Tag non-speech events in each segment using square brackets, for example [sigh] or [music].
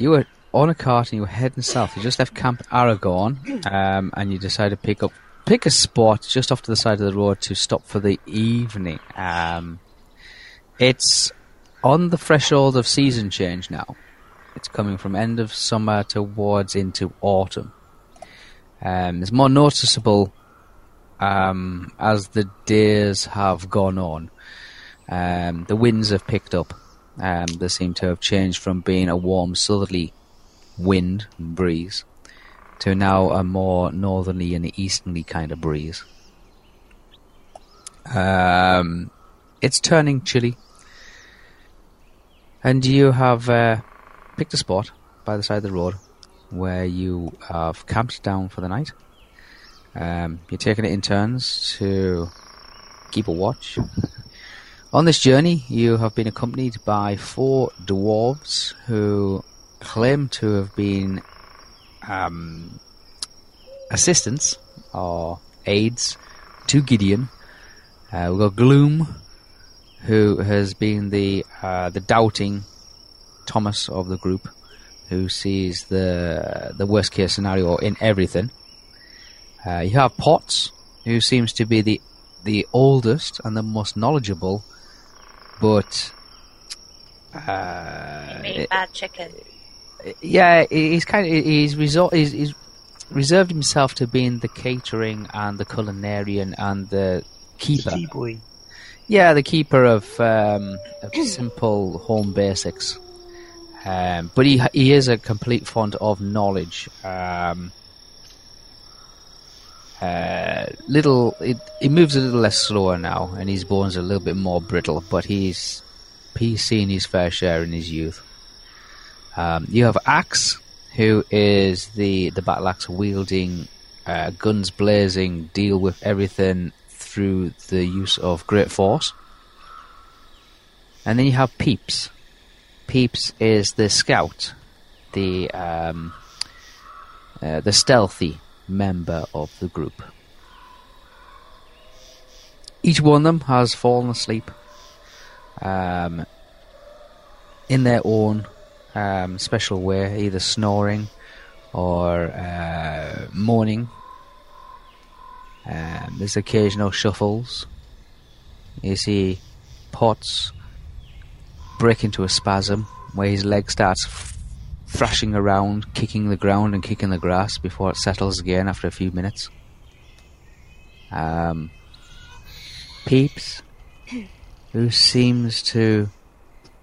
You were on a cart and you were heading south. You just left Camp Aragorn, um, and you decided to pick up pick a spot just off to the side of the road to stop for the evening. Um, it's on the threshold of season change now. It's coming from end of summer towards into autumn. Um, it's more noticeable um, as the days have gone on. Um, the winds have picked up. Um, they seem to have changed from being a warm southerly wind and breeze to now a more northerly and easterly kind of breeze. Um, it's turning chilly, and you have uh, picked a spot by the side of the road where you have camped down for the night. Um, you're taking it in turns to keep a watch. On this journey, you have been accompanied by four dwarves who claim to have been um, assistants or aides to Gideon. Uh, we've got Gloom, who has been the uh, the doubting Thomas of the group, who sees the the worst case scenario in everything. Uh, you have Potts, who seems to be the the oldest and the most knowledgeable, but uh, Made bad chicken. yeah, he's kind of he's, resor- he's, he's reserved himself to being the catering and the culinarian and the keeper. Tea boy. Yeah, the keeper of, um, of simple home basics. Um, but he he is a complete font of knowledge. Um, uh, little, it, he moves a little less slower now, and his bones are a little bit more brittle. But he's he's seen his fair share in his youth. Um, you have Axe, who is the the battle axe wielding, uh, guns blazing, deal with everything through the use of great force. And then you have Peeps. Peeps is the scout, the um, uh, the stealthy member of the group. Each one of them has fallen asleep um, in their own um, special way, either snoring or uh, moaning. Um, there's occasional shuffles. You see Potts break into a spasm where his leg starts thrashing around, kicking the ground and kicking the grass before it settles again after a few minutes. Um, Peeps, who seems to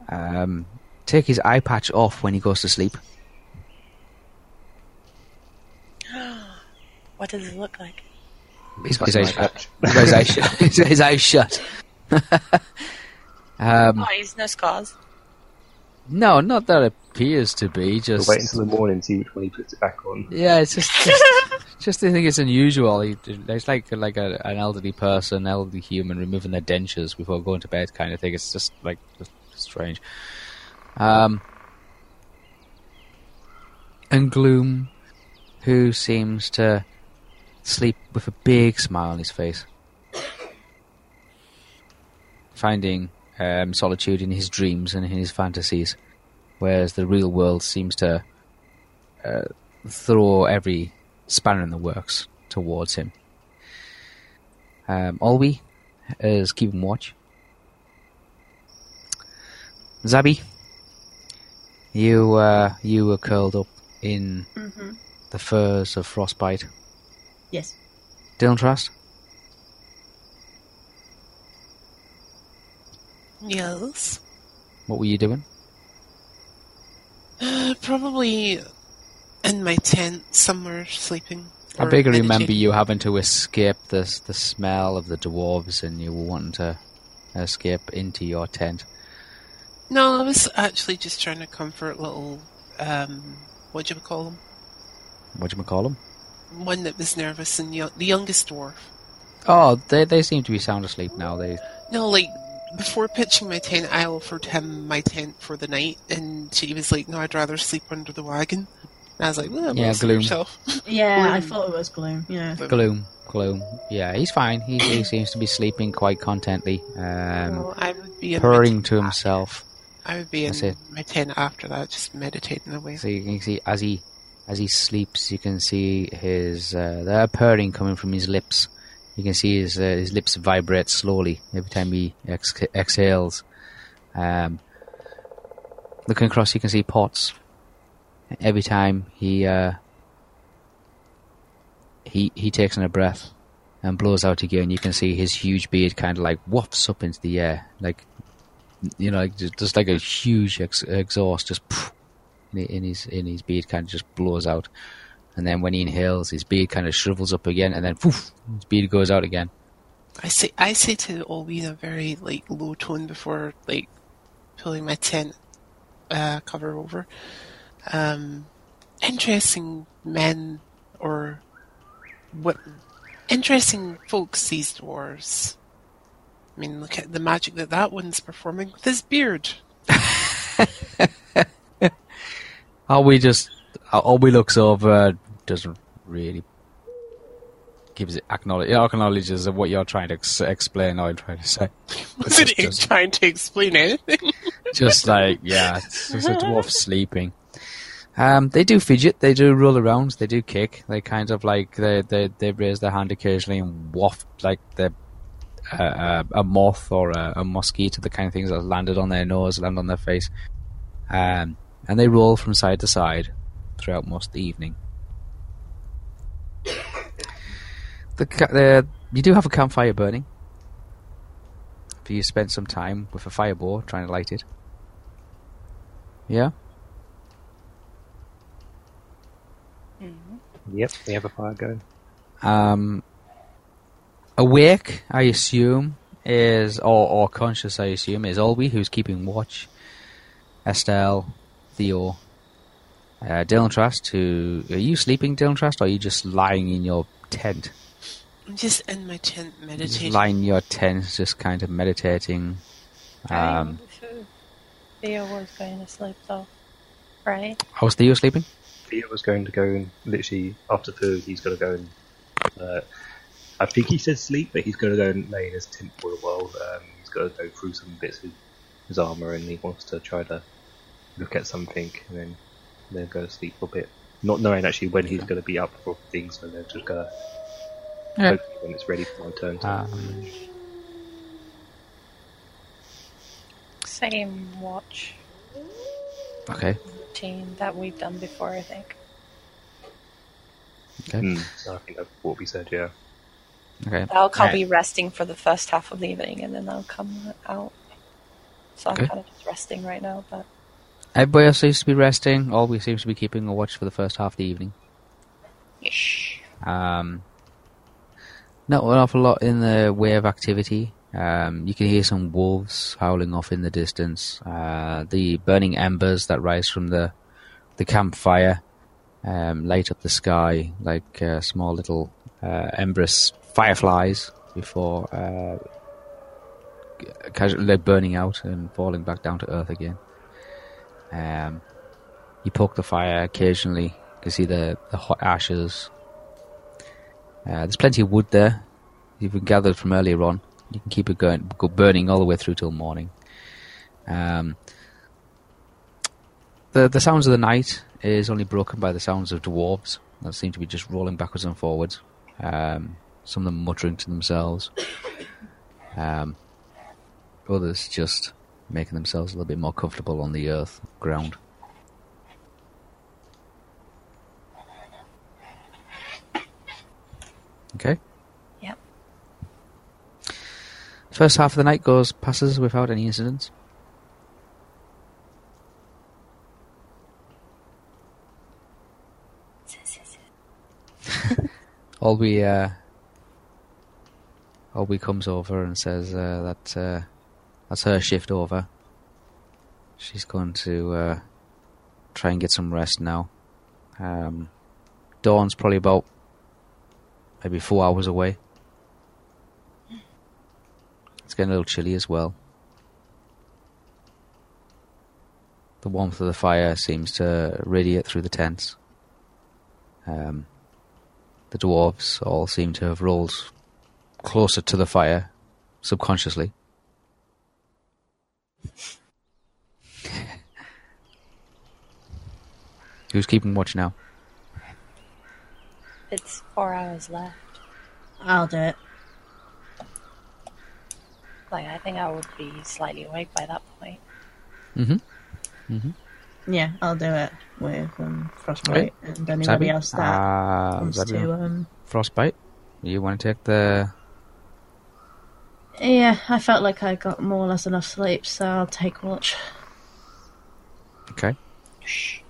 um, take his eye patch off when he goes to sleep. [gasps] What does it look like? His, Like his, an eyes, eye patch. [laughs] his eyes shut. His, [laughs] his eyes shut. [laughs] um, Oh, he's no scars. no, not that it appears to be. We'll Just wait until the morning, see which one he puts it back on. yeah, it's just just, [laughs] Just I think it's unusual. He- It's like like a, an elderly person, elderly human, removing their dentures before going to bed, kind of thing. It's just like just strange. Um, and Gloom, who seems to sleep with a big smile on his face, finding um, solitude in his dreams and in his fantasies, whereas the real world seems to uh, throw every spanner in the works towards him. Um, Olwe is keeping watch. Zabi, you uh, you were curled up in Mm-hmm. the furs of frostbite. Yes. Dylan Trust, Yes. what were you doing? Probably in my tent somewhere sleeping. I I remember you having to escape the the smell of the dwarves, and you were wanting to escape into your tent. No, I was actually just trying to comfort little, um, what do you call him? What do you call them? One that was nervous and young, the youngest dwarf. Oh, they they seem to be sound asleep now. They No, like before pitching my tent, I offered him my tent for the night, and he was like, "No, I'd rather sleep under the wagon." And I was like, "Well, Yeah, well, suit gloom. yourself." [laughs] Yeah, I thought it was gloom. Yeah. gloom, gloom. Yeah, he's fine. He he seems to be sleeping quite contently, um, Well, I would be purring to himself. I would be in my tent after that, just meditating away. So you can see as he as he sleeps, you can see his uh, there purring coming from his lips. You can see his uh, his lips vibrate slowly every time he ex- exhales. Um, looking across, you can see Potts. Every time he uh, he he takes in a breath and blows out again, you can see his huge beard kind of like wafts up into the air, like you know, like just, just like a huge ex- exhaust, just in, his in his beard kind of just blows out, and then when he inhales, his beard kind of shrivels up again, and then poof, his beard goes out again. I say I say to Olwe in a very like low tone before like pulling my tent uh, cover over. Um, interesting men or what? Interesting folks. These dwarves. I mean, look at the magic that that one's performing with his beard. [laughs] We just, we looks over, doesn't really gives it acknowledge acknowledges of what you're trying to ex- explain. or I'm trying to say. [laughs] Wasn't just- just- trying to explain anything? [laughs] just like yeah, it's just a dwarf [laughs] sleeping. Um, they do fidget, they do roll around, they do kick. They kind of like they they they raise their hand occasionally and waft like they're uh, a moth or a, a mosquito, the kind of things that landed on their nose, land on their face. Um, and they roll from side to side throughout most of the evening. The, you do have a campfire burning. If you spend some time with a fireball trying to light it. Yeah. Yep, we have a fire going. Um, awake, I assume, is or or conscious, I assume, is Olwe who's keeping watch. Estelle, Theo, uh, Dylan Trust. Who are you sleeping, Dylan Trust, or are you just lying in your tent? I'm just in my tent meditating. Just meditating. lying in your tent, just kind of meditating. Um, Theo was going to sleep though, right? how was Theo sleeping? Theo was going to go and literally after food, he's going to go and. Uh, I think he said sleep, but he's going to go and lay in his tent for a while. Um, he's got to go through some bits of his armor, and he wants to try to look at something, and then then go to sleep for a bit. Not knowing actually when he's going to be up for things, so they're just going to Yeah. hopefully when it's ready for my turn. To Um, Same watch okay. routine that we've done before, I think. Okay. Mm, so I think that's what we said. Yeah. Okay. I'll, I'll Right. be resting for the first half of the evening, and then I'll come out. So I'm kind of just resting right now, but Everybody else seems to be resting. Olwe seems to be keeping a watch for the first half of the evening. Yeesh. Um, not an awful lot in the way of activity. Um, you can hear some wolves howling off in the distance. Uh, the burning embers that rise from the the campfire um, light up the sky like uh, small little uh, embers fireflies before uh, casually burning out and falling back down to earth again. Um, you poke the fire occasionally. You can see the, the hot ashes. Uh, there's plenty of wood there. You've been gathered from earlier on. You can keep it going, go burning all the way through till morning. Um, the the sounds of the night is only broken by the sounds of dwarves that seem to be just rolling backwards and forwards. Um, some of them muttering to themselves. Um, others just making themselves a little bit more comfortable on the earth ground. Okay. Yep. First half of the night goes passes without any incidents. [laughs] Olby, uh, Olby comes over and says uh, that uh, that's her shift over. She's going to uh, try and get some rest now. Um, Dawn's probably about maybe four hours away. It's getting a little chilly as well. The warmth of the fire seems to radiate through the tents. Um, the dwarves all seem to have rolled closer to the fire subconsciously. Who's keeping watch now? It's four hours left. I'll do it. Like, I think I would be slightly awake by that point. Mm-hmm. Yeah, I'll do it with um, Frostbite Right. and anybody Sabby? else that Uh, wants Zabi? to. Um, Frostbite? You want to take the... yeah, I felt like I got more or less enough sleep, so I'll take watch. Okay. It's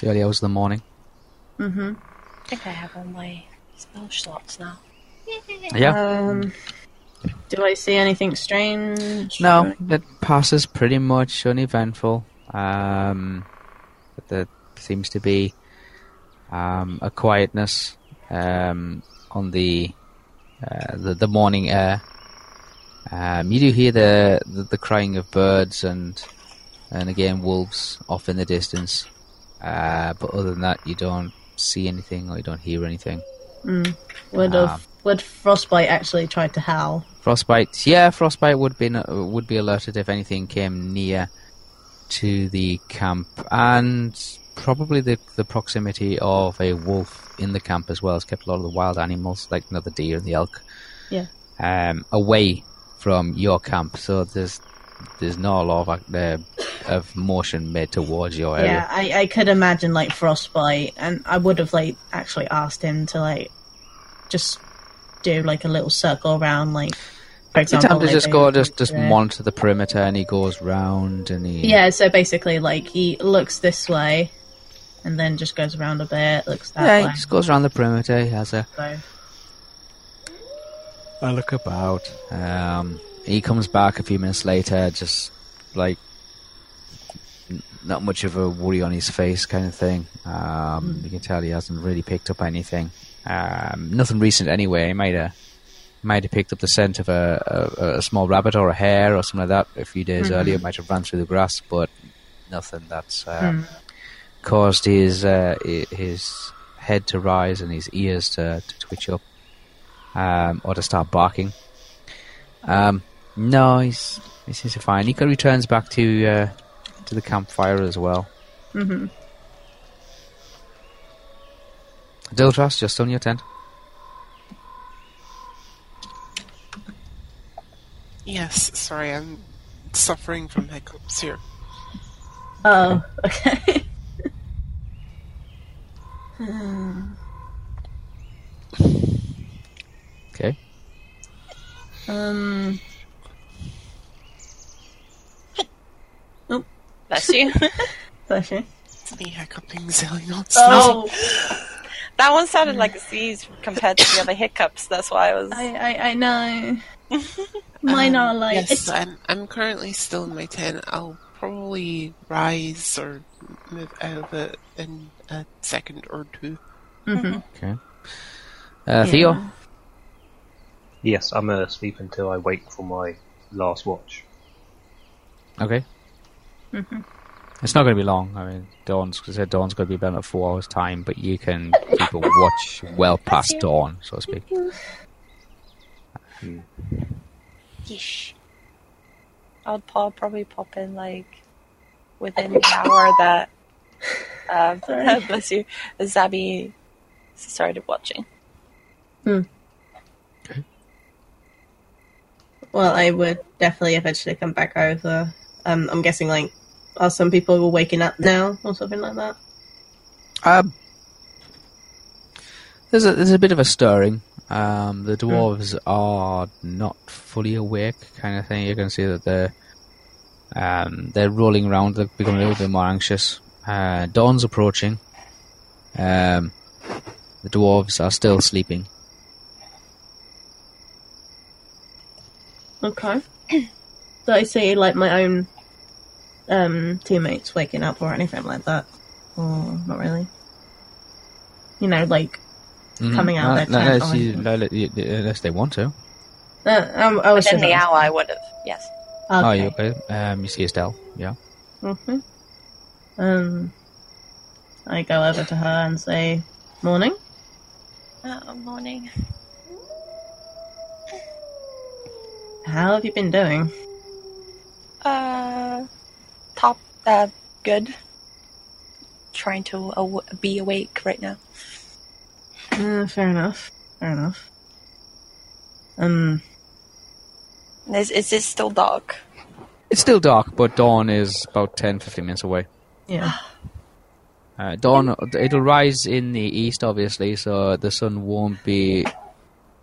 the early hours of the morning. Mm-hmm. I think I have all my spell slots now. Yeah. Um, do I see anything strange? No, it passes pretty much uneventful. Um, there seems to be um, a quietness um, on the, the the morning air. Um, you do hear the, the the crying of birds and and again wolves off in the distance. Uh, but other than that, you don't see anything or you don't hear anything. Would Um, have would Frostbite actually try to howl? Frostbite, yeah, frostbite would be would be alerted if anything came near to the camp, and probably the the proximity of a wolf in the camp as well has kept a lot of the wild animals, like you know, the deer and the elk, Yeah. um, away from your camp. So there's there's not a lot of uh, of motion made towards your area. Yeah, I, I could imagine like Frostbite, and I would have like actually asked him to like just do like a little circle around, like for example. to like, just go, just just monitor the perimeter, and he goes round, and he Yeah, so basically, like he looks this way, and then just goes around a bit, looks that yeah, he way. just goes around the perimeter. He has a So I look about. Um, he comes back a few minutes later, just like not much of a worry on his face, kind of thing. Um, You can tell he hasn't really picked up anything. Um, nothing recent, anyway. He might have might have picked up the scent of a, a, a small rabbit or a hare or something like that a few days earlier. Might have run through the grass, but nothing that's um, caused his uh, his head to rise and his ears to, to twitch up um, or to start barking. Um, no, he's he seems to fine. He kind of returns back to uh, to the campfire as well. Mhm. Diltras, just on your tent. Yes, sorry, I'm suffering from hiccups here. Oh, okay. [laughs] Okay. um, Bless you. [laughs] bless you. It's me hiccuping, Zillion. Oh, that one sounded like a sneeze compared to the other hiccups. That's why I was. I, I, I know. Mine are like yes, it's, I'm, I'm currently still in my tent. I'll probably rise or move out of it in a second or two. Okay. Uh, Theo? Yes, I'm uh, asleep until I wake for my last watch. Okay. It's not going to be long. I mean, dawn's because said dawn's going to be about four hours time, but you can keep a watch well past dawn, so to speak. Yeesh. I would pa- probably pop in like within an hour that uh, [laughs] bless you, Zabi started watching. Well, I would definitely eventually come back over. Um, I'm guessing like are some people waking up now or something like that? Um, there's a there's a bit of a stirring. Um, the dwarves are not fully awake, kind of thing. You can see that they're um, they're rolling around. They're becoming a little bit more anxious. Uh, dawn's approaching. Um, the dwarves are still sleeping. Okay. [clears throat] Do I see like my own um teammates waking up or anything like that? Or not really? You know, like coming out Uh, of their tent. unless, or you, anything. unless they want to. Uh, um, I was Within the hour, I would have. Yes. Oh, Okay. you okay? Um, you see Estelle. Yeah. hmm Um, I go over to her and say, "Morning." Uh, morning. How have you been doing? Uh, top. Uh, good. Trying to aw- be awake right now. Uh, fair enough. Fair enough. Um, Is is it still dark? It's still dark, but dawn is about 10, 15 minutes away. Yeah. [sighs] Uh, dawn, it'll rise in the east, obviously, so the sun won't be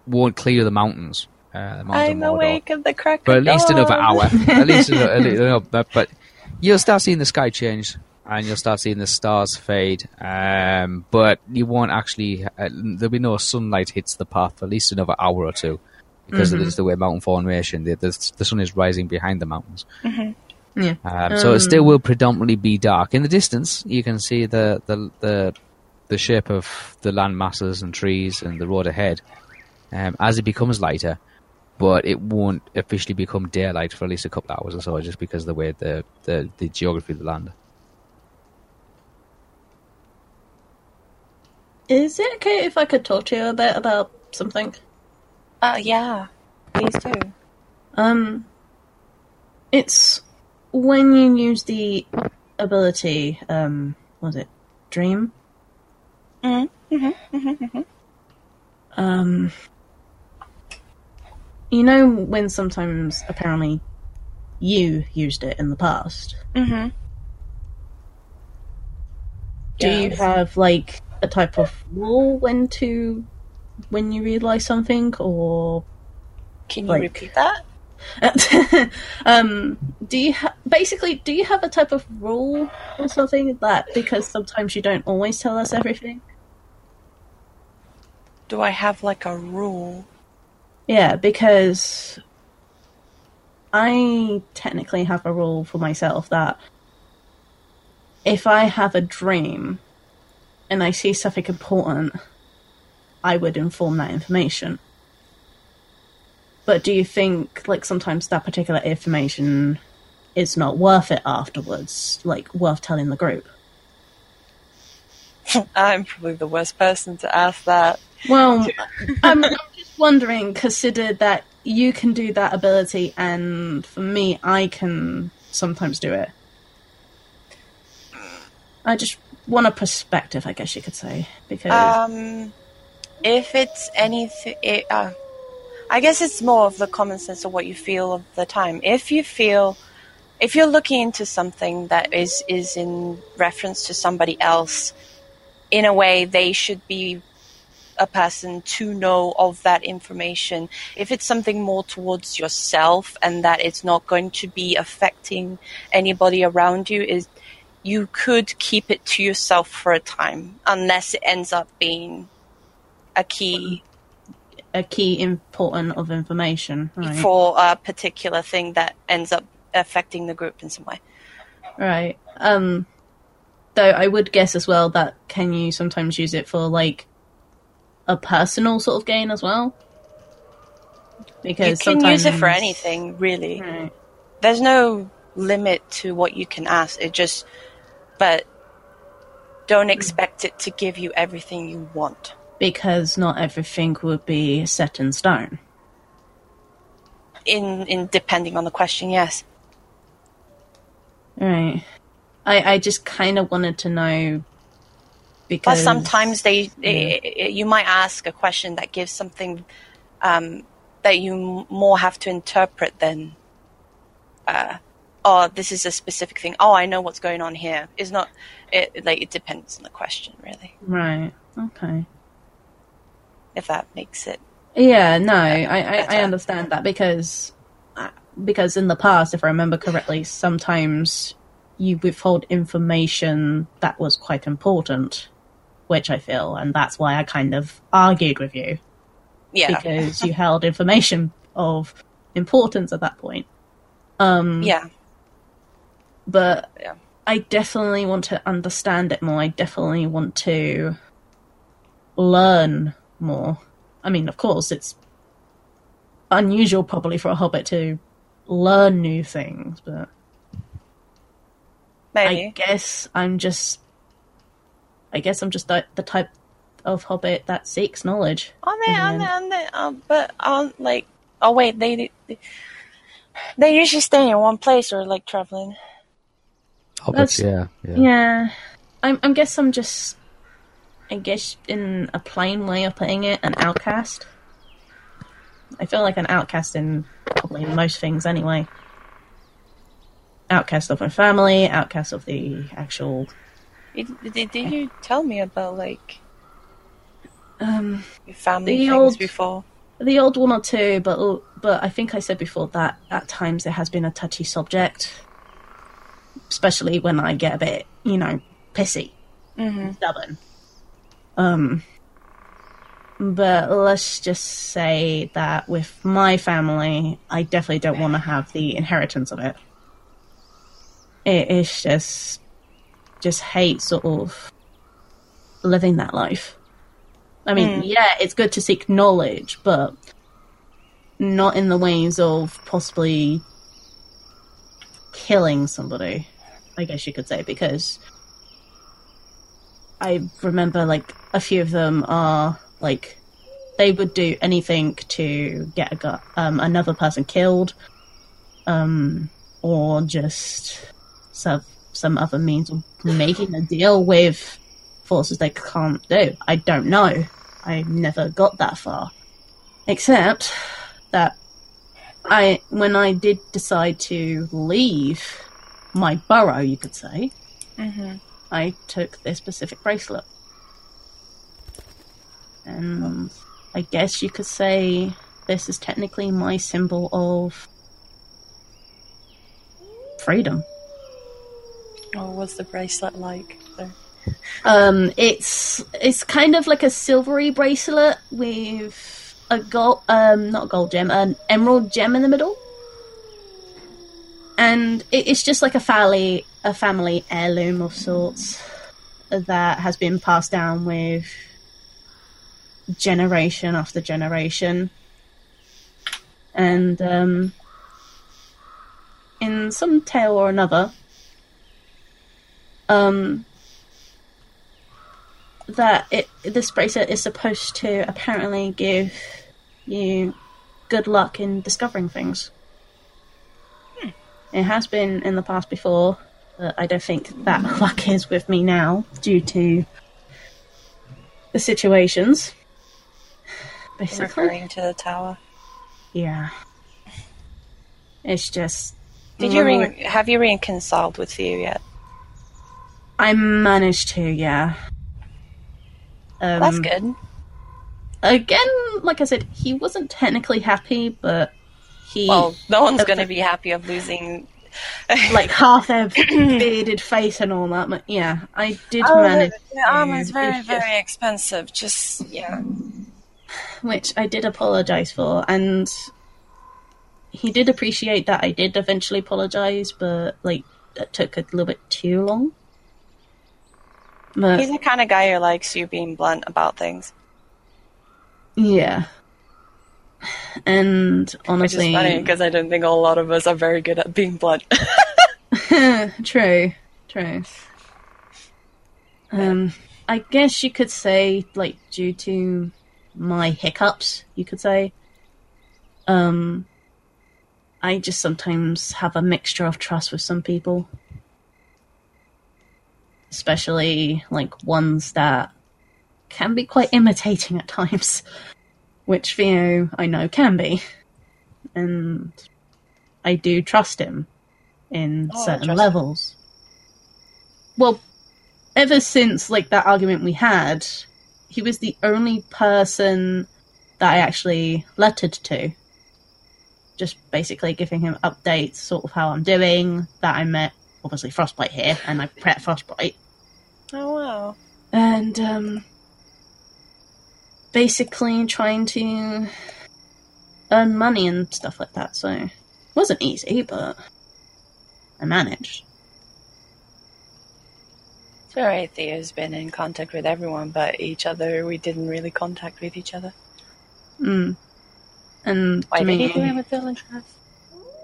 won't clear the mountains. Uh, the mountains I'm of awake at the crack but at least another hour. at least, another, at least [laughs] no, but, but you'll start seeing the sky change, and you'll start seeing the stars fade. Um, but you won't actually. Uh, there'll be no sunlight hits the path for at least another hour or two, because of just the way mountain formation. The, the, the sun is rising behind the mountains. Yeah. Um, so it still will predominantly be dark. In the distance, you can see the the the, the shape of the land masses and trees and the road ahead. Um, as it becomes lighter, but it won't officially become daylight for at least a couple of hours or so, just because of the way the the, the geography of the land. Is it okay if I could talk to you a bit about something? Uh, yeah. Please do. Um, it's when you use the ability. Um, was it dream? Mhm, Um, you know when sometimes apparently you used it in the past. Mm-hmm. Do you have like a type of rule when to when you realize something, or Can you Like- repeat that? [laughs] um, do you ha- basically do you have a type of rule or something that because sometimes you don't always tell us everything? Do I have like a rule? Yeah, because I technically have a rule for myself that if I have a dream and I see something important, I would inform that information. But do you think, like, sometimes that particular information is not worth it afterwards? Like, worth telling the group? [laughs] I'm probably the worst person to ask that. Well, [laughs] I'm, I'm just wondering, consider that you can do that ability, and for me, I can sometimes do it. I just want a perspective, I guess you could say, because Um, if it's anything, it, uh, I guess it's more of the common sense of what you feel of the time. If you feel, if you're looking into something that is is in reference to somebody else, in a way they should be a person to know of that information. If it's something more towards yourself and that it's not going to be affecting anybody around you, is you could keep it to yourself for a time, unless it ends up being a key a key important of information, right? for a particular thing that ends up affecting the group in some way. Right. Um Though I would guess as well that can you sometimes use it for like a personal sort of gain as well? Because you can use it for anything, really. Right. There's no limit to what you can ask. It just, but don't expect it to give you everything you want. Because not everything would be set in stone. In in depending on the question, yes. Right. I I just kind of wanted to know because Plus, sometimes they, i- i- you might ask a question that gives something um, that you m- more have to interpret than, uh, oh, this is a specific thing. Oh, I know what's going on here. It's not it like it depends on the question, really. right. Okay. If that makes it. Yeah, no, I, I, I understand that because uh, because in the past, if I remember correctly, sometimes you withhold information that was quite important, which I feel, and that's why I kind of argued with you Yeah, because you held information of importance at that point. Um, yeah, but Yeah. I definitely want to understand it more. I definitely want to learn more. I mean, of course, it's unusual probably for a hobbit to learn new things, but Maybe. I guess I'm just. I guess I'm just the, the type of hobbit that seeks knowledge. On the, on And the, then- on the, um, but on like, oh wait, they, they, they usually stay in one place or like traveling. Hobbits, yeah, yeah. Yeah, I'm. I guess I'm just. I guess in a plain way of putting it, an outcast. I feel like an outcast in probably most things anyway. Outcast of my family, outcast of the actual. Did, did, did you tell me about like Um, your family The things old- before? the old one or two, but but I think I said before that at times it has been a touchy subject, especially when I get a bit, you know, pissy, stubborn. Um, but let's just say that with my family, I definitely don't want to have the inheritance of it. It is just, just hate sort of living that life. I mean, yeah, it's good to seek knowledge, but not in the ways of possibly killing somebody, I guess you could say, because I remember like a few of them are like they would do anything to get a um, another person killed, um, or just some some other means of making a deal with forces they can't do. I don't know. I never got that far. Except that I, when I did decide to leave my burrow, you could say, I took this specific bracelet. And I guess you could say this is technically my symbol of freedom. Or was the bracelet like? So- Um, it's it's kind of like a silvery bracelet with a gold, um, not gold gem, an emerald gem in the middle, and it's just like a family a family heirloom of sorts that has been passed down with generation after generation, and um, in some tale or another, um that it this bracelet is supposed to apparently give you good luck in discovering things. It has been in the past before, but I don't think that [laughs] luck is with me now due to the situations. [sighs] Basically, referring to the tower. yeah. It's just. Did you re- have you reconciled with Theo yet? I managed to, yeah. Um, That's good. again, like I said, he wasn't technically happy, but he Well, no one's going to be happy of losing. [laughs] like half their [laughs] bearded face and all that. But yeah, I did Oh, manage, the, the armor is very, it's just- very expensive. Just yeah. which I did apologize for, and he did appreciate that I did eventually apologize, but like that took a little bit too long. But He's the kind of guy who likes you being blunt about things. yeah. And honestly, Which is funny because I don't think a lot of us are very good at being blunt. [laughs] [laughs] true, true. Um, I guess you could say, like, due to my hiccups, you could say, um, I just sometimes have a mixture of trust with some people. Especially, like, ones that can be quite imitating at times. [laughs] Which Theo, I know, can be. And I do trust him in Oh, certain trust him. levels. Well, ever since like that argument we had, he was the only person that I actually lettered to. Just basically giving him updates, sort of how I'm doing. That I met obviously Frostbite here, and I met Frostbite, oh wow. and um, basically trying to earn money and stuff like that. So it wasn't easy, but I managed. It's alright, Theo's been in contact with everyone but each other. We didn't really contact with each other. Mm. And Why did me, do it with Dylan Trask?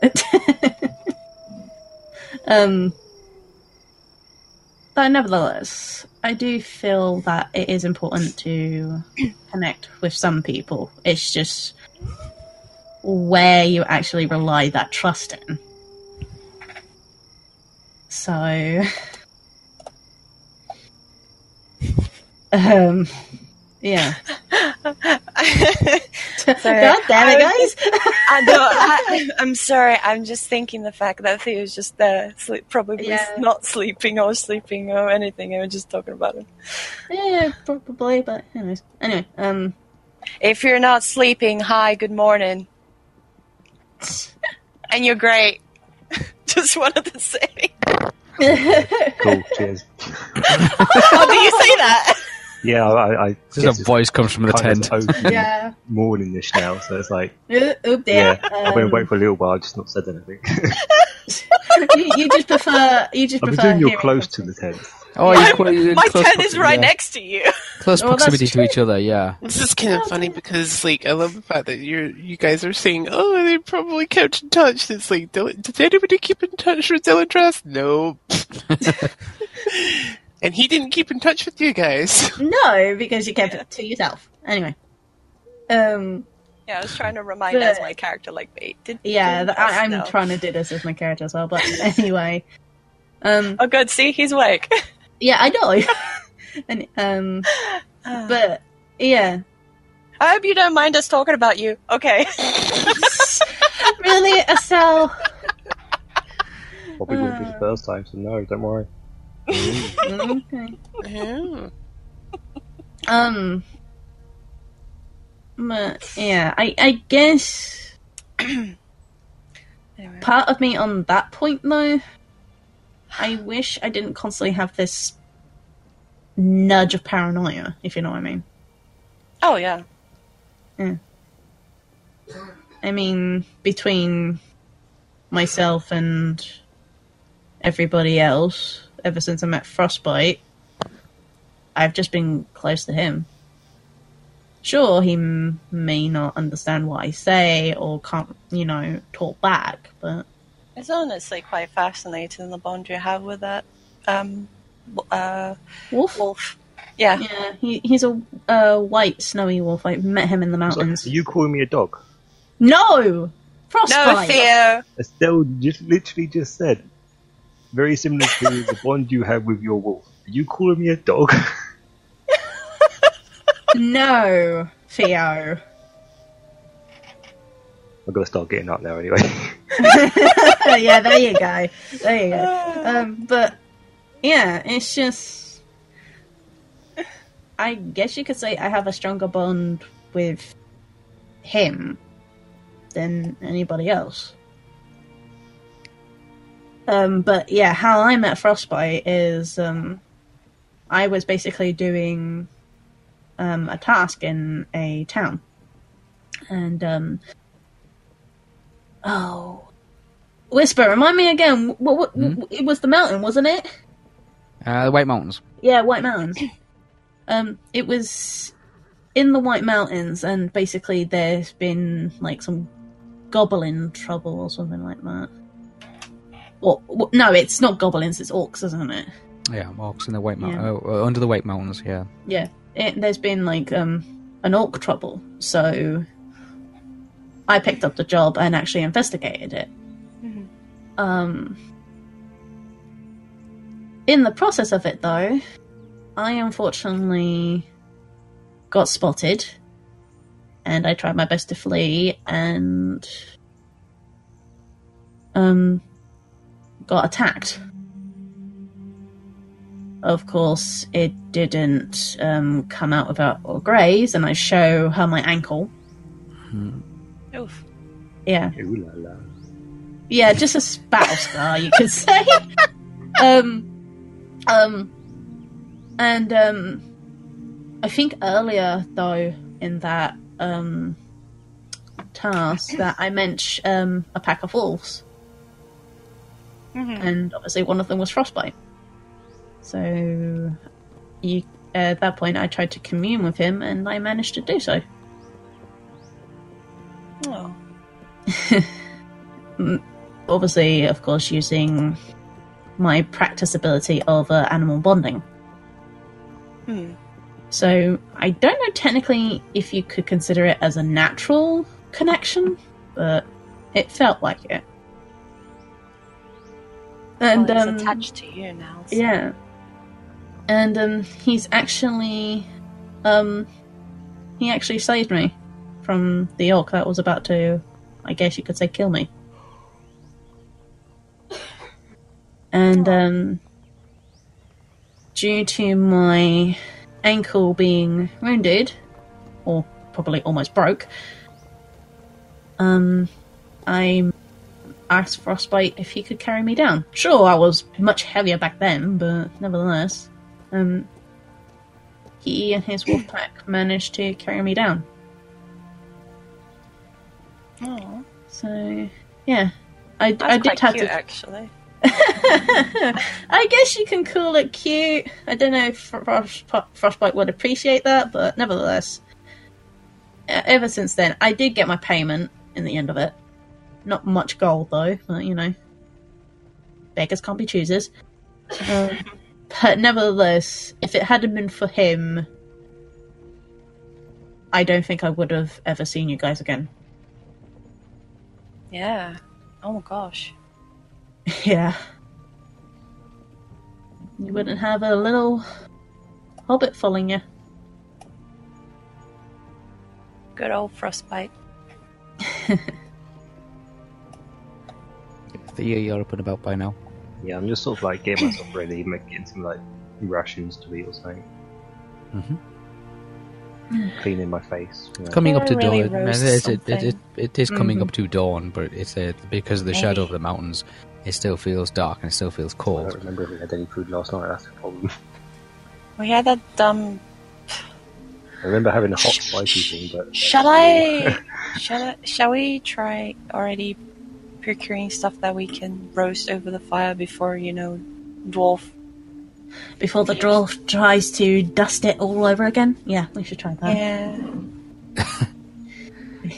[laughs] um, but nevertheless, I do feel that it is important to connect with some people. It's just where you actually rely that trust in. So, [laughs] um, yeah. [laughs] Sorry, God damn it, I guys! I [laughs] know. I, I'm sorry. I'm just thinking the fact that Theo's just there, sleep, probably Yeah. not sleeping or sleeping or anything. I was just talking about it. yeah, probably, but anyways. Anyway, um, If you're not sleeping, hi, good morning, [laughs] and you're great. just wanted to say. Cool. Cheers. Oh, do you say that? Yeah, I. I This a voice comes from the tent. of open [laughs] yeah. morningish now, so it's like, [laughs] Oop, oop yeah, there. I've been Um, waiting for a little while, I just not said anything. [laughs] you, you just prefer. You just I've been prefer. doing you're close to the tent. Oh, My- you're qu- you're My close tent is right yeah. next to you. Close Oh, proximity to each other, yeah. This is kind of funny because, like, I love the fact that you're, you guys are saying, "Oh, they probably kept in touch." It's like, did anybody keep in touch with Dylan Trust? No. And he didn't keep in touch with you guys. [laughs] No, because you kept it to yourself. Anyway. Um. Yeah, I was trying to remind But- as my character, like, wait, did Yeah, did th- I, I'm no. trying to do this as my character as well. But [laughs] anyway. Um. Oh, good. See, he's awake. [laughs] Yeah, I know. and um. But yeah. I hope you don't mind us talking about you. Okay. really, Estelle. Probably wouldn't be Uh. the first time, so no, don't worry. Okay. Yeah. Um. But yeah, I I guess Anyway. part of me on that point though, I [sighs] wish I didn't constantly have this nudge of paranoia, if you know what I mean. Oh yeah. I mean, between myself and everybody else, ever since I met Frostbite, I've just been close to him. Sure, he m- may not understand what I say or can't, you know, talk back, but It's honestly quite fascinating the bond you have with that um, uh, wolf. wolf. Yeah. Yeah, he, he's a uh, white snowy wolf. I met him in the So, mountains. are you calling me a dog? No, frostbite. No, Frostbite. Theo. Estelle just literally just said, very similar to the bond you have with your wolf. Are you calling me a dog? [laughs] No, Theo. I've got to start getting up now anyway. [laughs] yeah, there you go. There you go. [laughs] Um, but yeah, it's just. I guess you could say I have a stronger bond with him than anybody else. Um, but yeah, how I met Frostbite is um, I was basically doing um, a task in a town, and um, oh, Whisper, remind me again. What, what, Hmm? It was the mountain, wasn't it? Uh, the White Mountains. Yeah, White Mountains. [coughs] Um, it was in the White Mountains, and basically there's been like some goblin trouble or something like that. Or, no, it's not goblins; it's orcs, isn't it? Yeah, orcs in the White Mountains. Yeah. Oh, uh, under the White Mountains, yeah. Yeah, it, there's been like um, an orc trouble, so I picked up the job and actually investigated it. Um, in the process of it, though, I unfortunately got spotted, and I tried my best to flee, and um, got attacked. Of course, it didn't um, come out without a graze, and I show her my ankle. Oof. Yeah, Ooh la la. yeah, just a battle scar, you could say. [laughs] um, um, and um, I think earlier though in that um task that I mentioned um a pack of wolves, and obviously one of them was frostbite. So, you at that point I tried to commune with him, and I managed to do so. Oh. [laughs] obviously, of course, using my practice ability of uh, animal bonding. Hmm. So I don't know technically if you could consider it as a natural connection, but it felt like it. And well, um, attached to you now. so- yeah, and um, he's actually, um, he actually saved me from the orc that was about to, I guess you could say, kill me. And um, due to my ankle being wounded, or probably almost broke, um, I asked Frostbite if he could carry me down. Sure, I was much heavier back then, but nevertheless, um, he and his wolf pack managed to carry me down. Oh, So, yeah, I, that's I did have cute, to. actually. [laughs] I guess you can call it cute. I don't know if Frost, Frostbite would appreciate that, but nevertheless, ever since then, I did get my payment in the end of it. Not much gold though, but you know, beggars can't be choosers. Um, [laughs] but nevertheless, if it hadn't been for him, I don't think I would have ever seen you guys again. Yeah. Oh my gosh. [laughs] Yeah. You wouldn't have a little hobbit following you. Good old frostbite. [laughs] The year you're up and about by now. Yeah, I'm just sort of like getting myself ready, make- getting some like rations to eat or something. Mhm. Cleaning my face. you know. Coming up to really dawn. roast It, is- it, it, it, it is coming Mhm. up to dawn, but it's uh, because of the shadow of the mountains. It still feels dark and it still feels cold. I cold. don't remember if we had any food last night. That's the problem. We had that dumb. I remember having a hot spicy thing, but Shall [laughs] I? shall I? Shall we try already procuring stuff that we can roast over the fire before you know, dwarf? Before the dwarf tries to dust it all over again? Yeah, we should try that. Yeah. [laughs]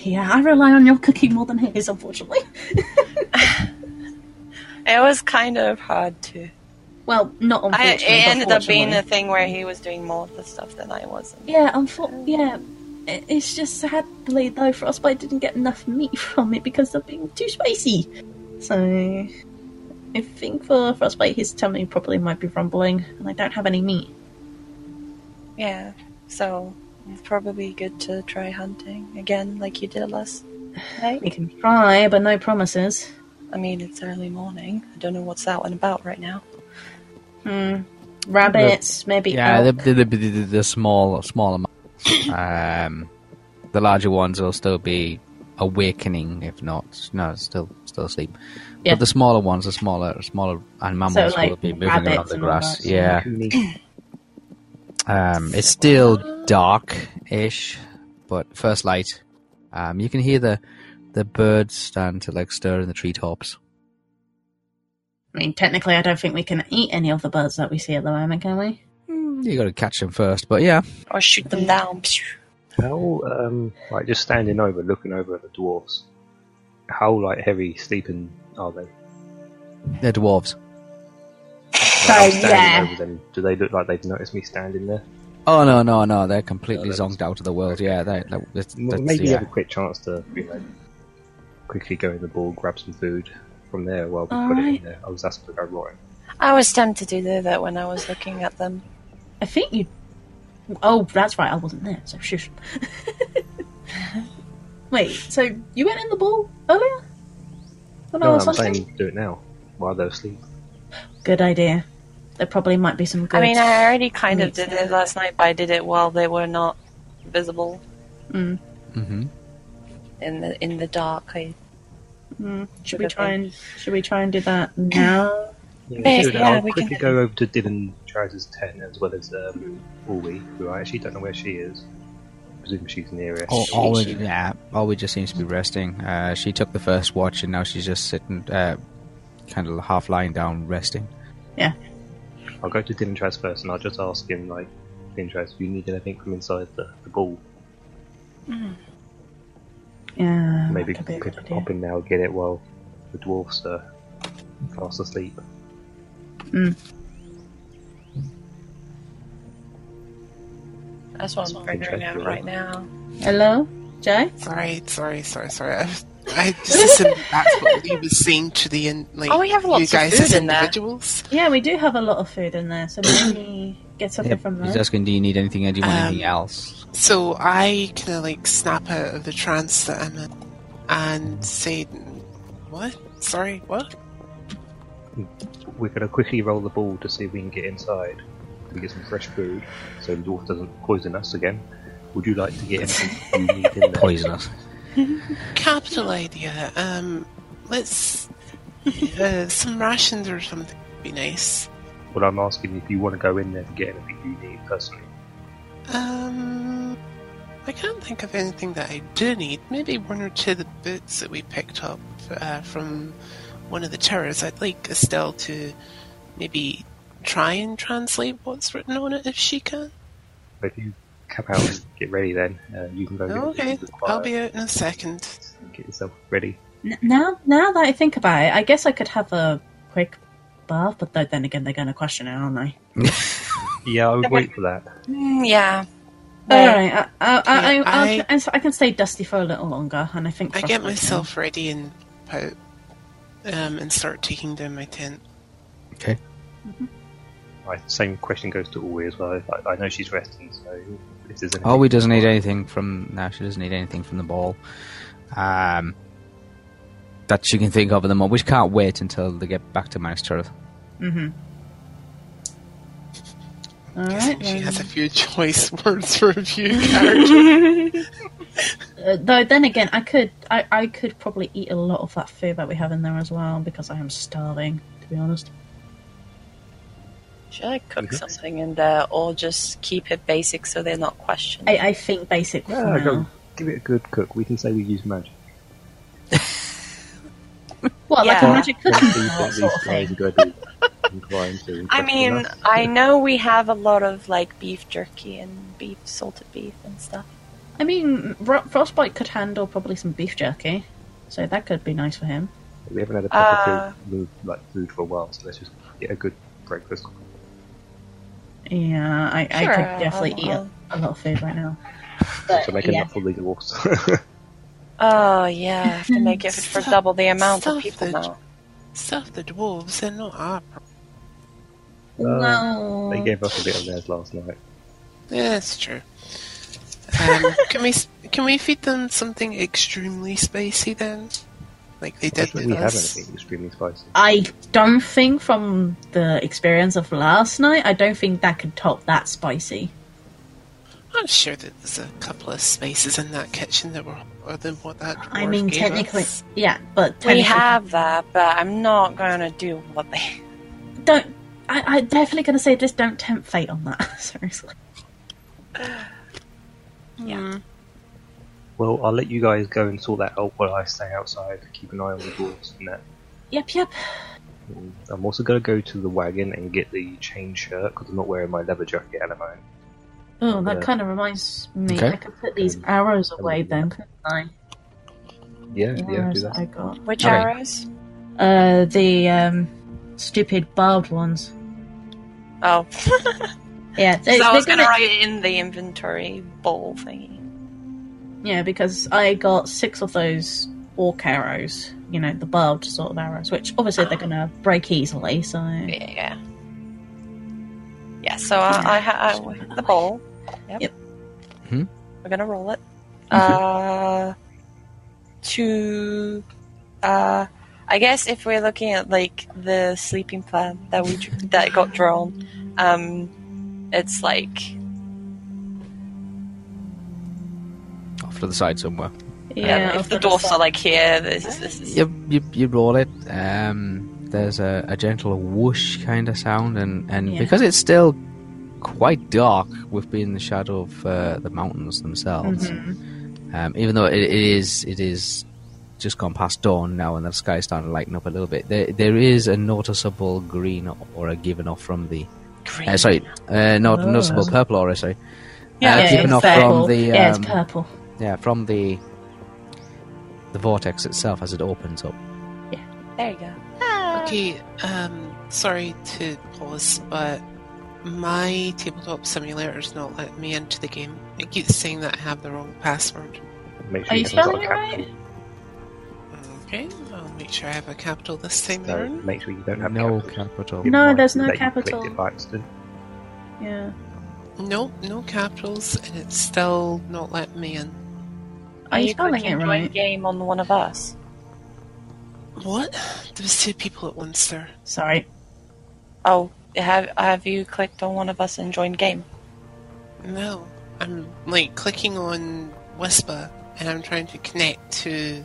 Yeah, I rely on your cooking more than his, unfortunately. [laughs] It was kind of hard to. Well, not I, unfortunately. it ended up being a thing where he was doing more of the stuff than I wasn't. Yeah, unfor- yeah. It- It's just sadly though, Frostbite didn't get enough meat from it because of being too spicy. So, I think for Frostbite, his tummy probably might be rumbling, and I don't have any meat. Yeah. So it's probably good to try hunting again, like you did last night. We can try, but no promises. I mean, it's early morning. I don't know what's that one about right now. Hmm. Rabbits, maybe. Yeah, the, the, the, the, the small, small amounts. Um, the larger ones will still be awakening, if not, no, still, still asleep. Yeah. But the smaller ones, the smaller, smaller animals like, will be moving around rabbits the grass. Yeah, um, it's still dark-ish, but first light. Um, you can hear the the birds starting to like stir in the treetops. I mean, technically, I don't think we can eat any of the birds that we see at the moment, can we? You got to catch them first, but yeah. Or shoot them down. How, um, like just standing over, looking over at the dwarves, how like heavy sleeping are they? They're dwarves. Like, I'm So, standing yeah. over them. Do they look like they've noticed me standing there? Oh no, no, no! They're completely No, zonked out of the world. Yeah, they, they, that's, that's, Maybe yeah. have a quick chance to, you know, quickly go in the ball, grab some food from there while we put it in there. I was asked to go right. I was tempted to do that when I was looking at them. I think you. Oh, that's right. I wasn't there, so shush. [laughs] Wait, so you went in the ball earlier? When I No, was I'm saying do it now while they're asleep. Good idea. There probably might be some good. I mean, I already kind of did sense. it last night, but I did it while they were not visible Mm, hmm in the in the dark. I, mm. Should we try and should we try and do that now? Yeah, do it. yeah, I'll we can quickly do go over to Dylan Trousers 10 as well as um, Ulwi, who I actually don't know where she is. I presume she's nearest. Al- Always, yeah, always just seems to be resting. Uh, she took the first watch, and now she's just sitting, uh, kind of half lying down, resting. Yeah. I'll go to Dylan Traz first and I'll just ask him, like, Dylan Traz, do you need anything from inside the, the ball? Yeah, Maybe that could be a could good idea. pop in now, get it while the dwarfs are fast asleep. That's what I'm figuring out right now. Hello, Jay. Sorry, sorry, sorry, sorry. I, I just assumed that's what we were saying to the in, like Oh, we have you lots of guys food as in there. individuals. Yeah, we do have a lot of food in there, so maybe get something Yep. from He's asking, do you need anything, or do you want Um, anything else? So I kind of like snap out of the trance that I'm in and say, "What? Sorry, what?" We're going to quickly roll the ball to see if we can get inside and get some fresh food so the dwarf doesn't poison us again. Would you like to get anything you need in there? [laughs] Poisonous. Capital idea. Um, let's uh, some rations or something would be nice. Well, I'm asking if you want to go in there to get anything you need personally. Um, I can't think of anything that I do need. Maybe one or two of the boots that we picked up uh, from one of the towers. I'd like Estelle to maybe try and translate what's written on it if she can. If you come out and get ready then, uh, you can go Okay, what you require. I'll be out in a second. Get yourself ready. N- Now, now that I think about it, I guess I could have a quick bath, but then again, they're going to question it, aren't they? [laughs] Yeah, I would wait for that. [laughs] Mm, yeah. All right, I, I, I, I, I'll, I- I, I can stay dusty for a little longer, and I think I get might myself ready and out, um, and start taking down my tent. Okay. My same question goes to Uwe as well. I, I know she's resting, so if there's anything Ollie doesn't need anything from. No, she doesn't need anything from the ball. Um, that she can think of at the moment. We can't wait until they get back to Manx Turret. Mm-hmm. All right. she then. has a few [laughs] choice words for a few [laughs] characters. Uh, though then again, I could I, I could probably eat a lot of that food that we have in there as well because I am starving. To be honest. Should I cook Mhm. something in there or just keep it basic so they're not questioned? I, I think basic for Yeah, now. give it a good cook. We can say we use magic. [laughs] What, like a magic What cooking do you pot think sort of guys thing? are going to be inclined to [laughs] I mean. I know we have a lot of like beef jerky and beef salted beef and stuff. I mean, Ro- Frostbite could handle probably some beef jerky, so that could be nice for him. we haven't had a proper Uh, food, move, like food for a while, so let's just get a good breakfast. Yeah, I, I could definitely I'll- eat I'll- a, a lot of food right now. But, [laughs] to make yeah. enough for the dwarfs. [laughs] Oh yeah, I have to make it for Stuff- double the amount of people that- now. Stuff the dwarves, they're not our problem. No. they gave us a bit of theirs last night. Yeah, that's true. Um, [laughs] can we can we feed them something extremely spicy then, like they I did don't think with we have us? anything extremely spicy. I don't think from the experience of last night, I don't think that could top that spicy. I'm sure that there's a couple of spaces in that kitchen that were other than what that. I mean, gave technically, us. yeah, but We have that, but I'm not gonna do what they. don't. I, I'm definitely going to say just don't tempt fate on that. [laughs] Seriously. Hmm. Yeah. Well, I'll let you guys go and sort that out while I stay outside, keep an eye on the doors and that. Yep, yep. Um, I'm also going to go to the wagon and get the chain shirt because I'm not wearing my leather jacket at the moment. Oh, that Yeah. kind of reminds me. Okay. I could put these arrows away then, couldn't I? Yeah, The yeah, arrows do that I got. Which Okay. arrows? Uh, the um, stupid barbed ones. Oh, [laughs] Yeah, they, so I was gonna gonna- write it in the inventory bowl thingy. Yeah, because I got six of those orc arrows. You know, the barbed sort of arrows, which obviously they're gonna break easily. So Yeah, yeah. Yeah. So I, I, ha- I the bowl. Yep. Yep. Hmm? We're gonna roll it. Uh, to, uh, I guess if we're looking at like the sleeping plan that we that got drawn, um, it's like Off to the side somewhere. yeah, um, if the put a dwarfs side- are like here, this is this is You, you, you roll it. Um, there's a, a gentle whoosh kind of sound, and, and Yeah. because it's still quite dark with being in the shadow of uh, the mountains themselves, Mhm. um, even though it, it is it is just gone past dawn now, and the sky's starting to lighten up a little bit. There there is a noticeable green aura given off from the green. uh, sorry, uh, not Oh. noticeable purple aura. Sorry, Yeah, uh, yeah, given off purple. from the yeah, it's um, purple. yeah from the the vortex itself as it opens up. Yeah, there you go. Okay, um, sorry to pause, but my tabletop simulator is not letting me into the game. It keeps saying that I have the wrong password. Make sure Are you haven't spelling it right? Okay, I'll make sure I have a capital this time No, around. make sure you don't have No capital. capital. No, might there's no that you clicked capital. it by accident. Yeah. No, no capitals, and it's still not letting me in. Are you you spelling clicking it right? game on one of us? What? There was two people at once there. Sorry. Oh, have have you clicked on one of us and joined game? No, I'm like clicking on Whisper, and I'm trying to connect to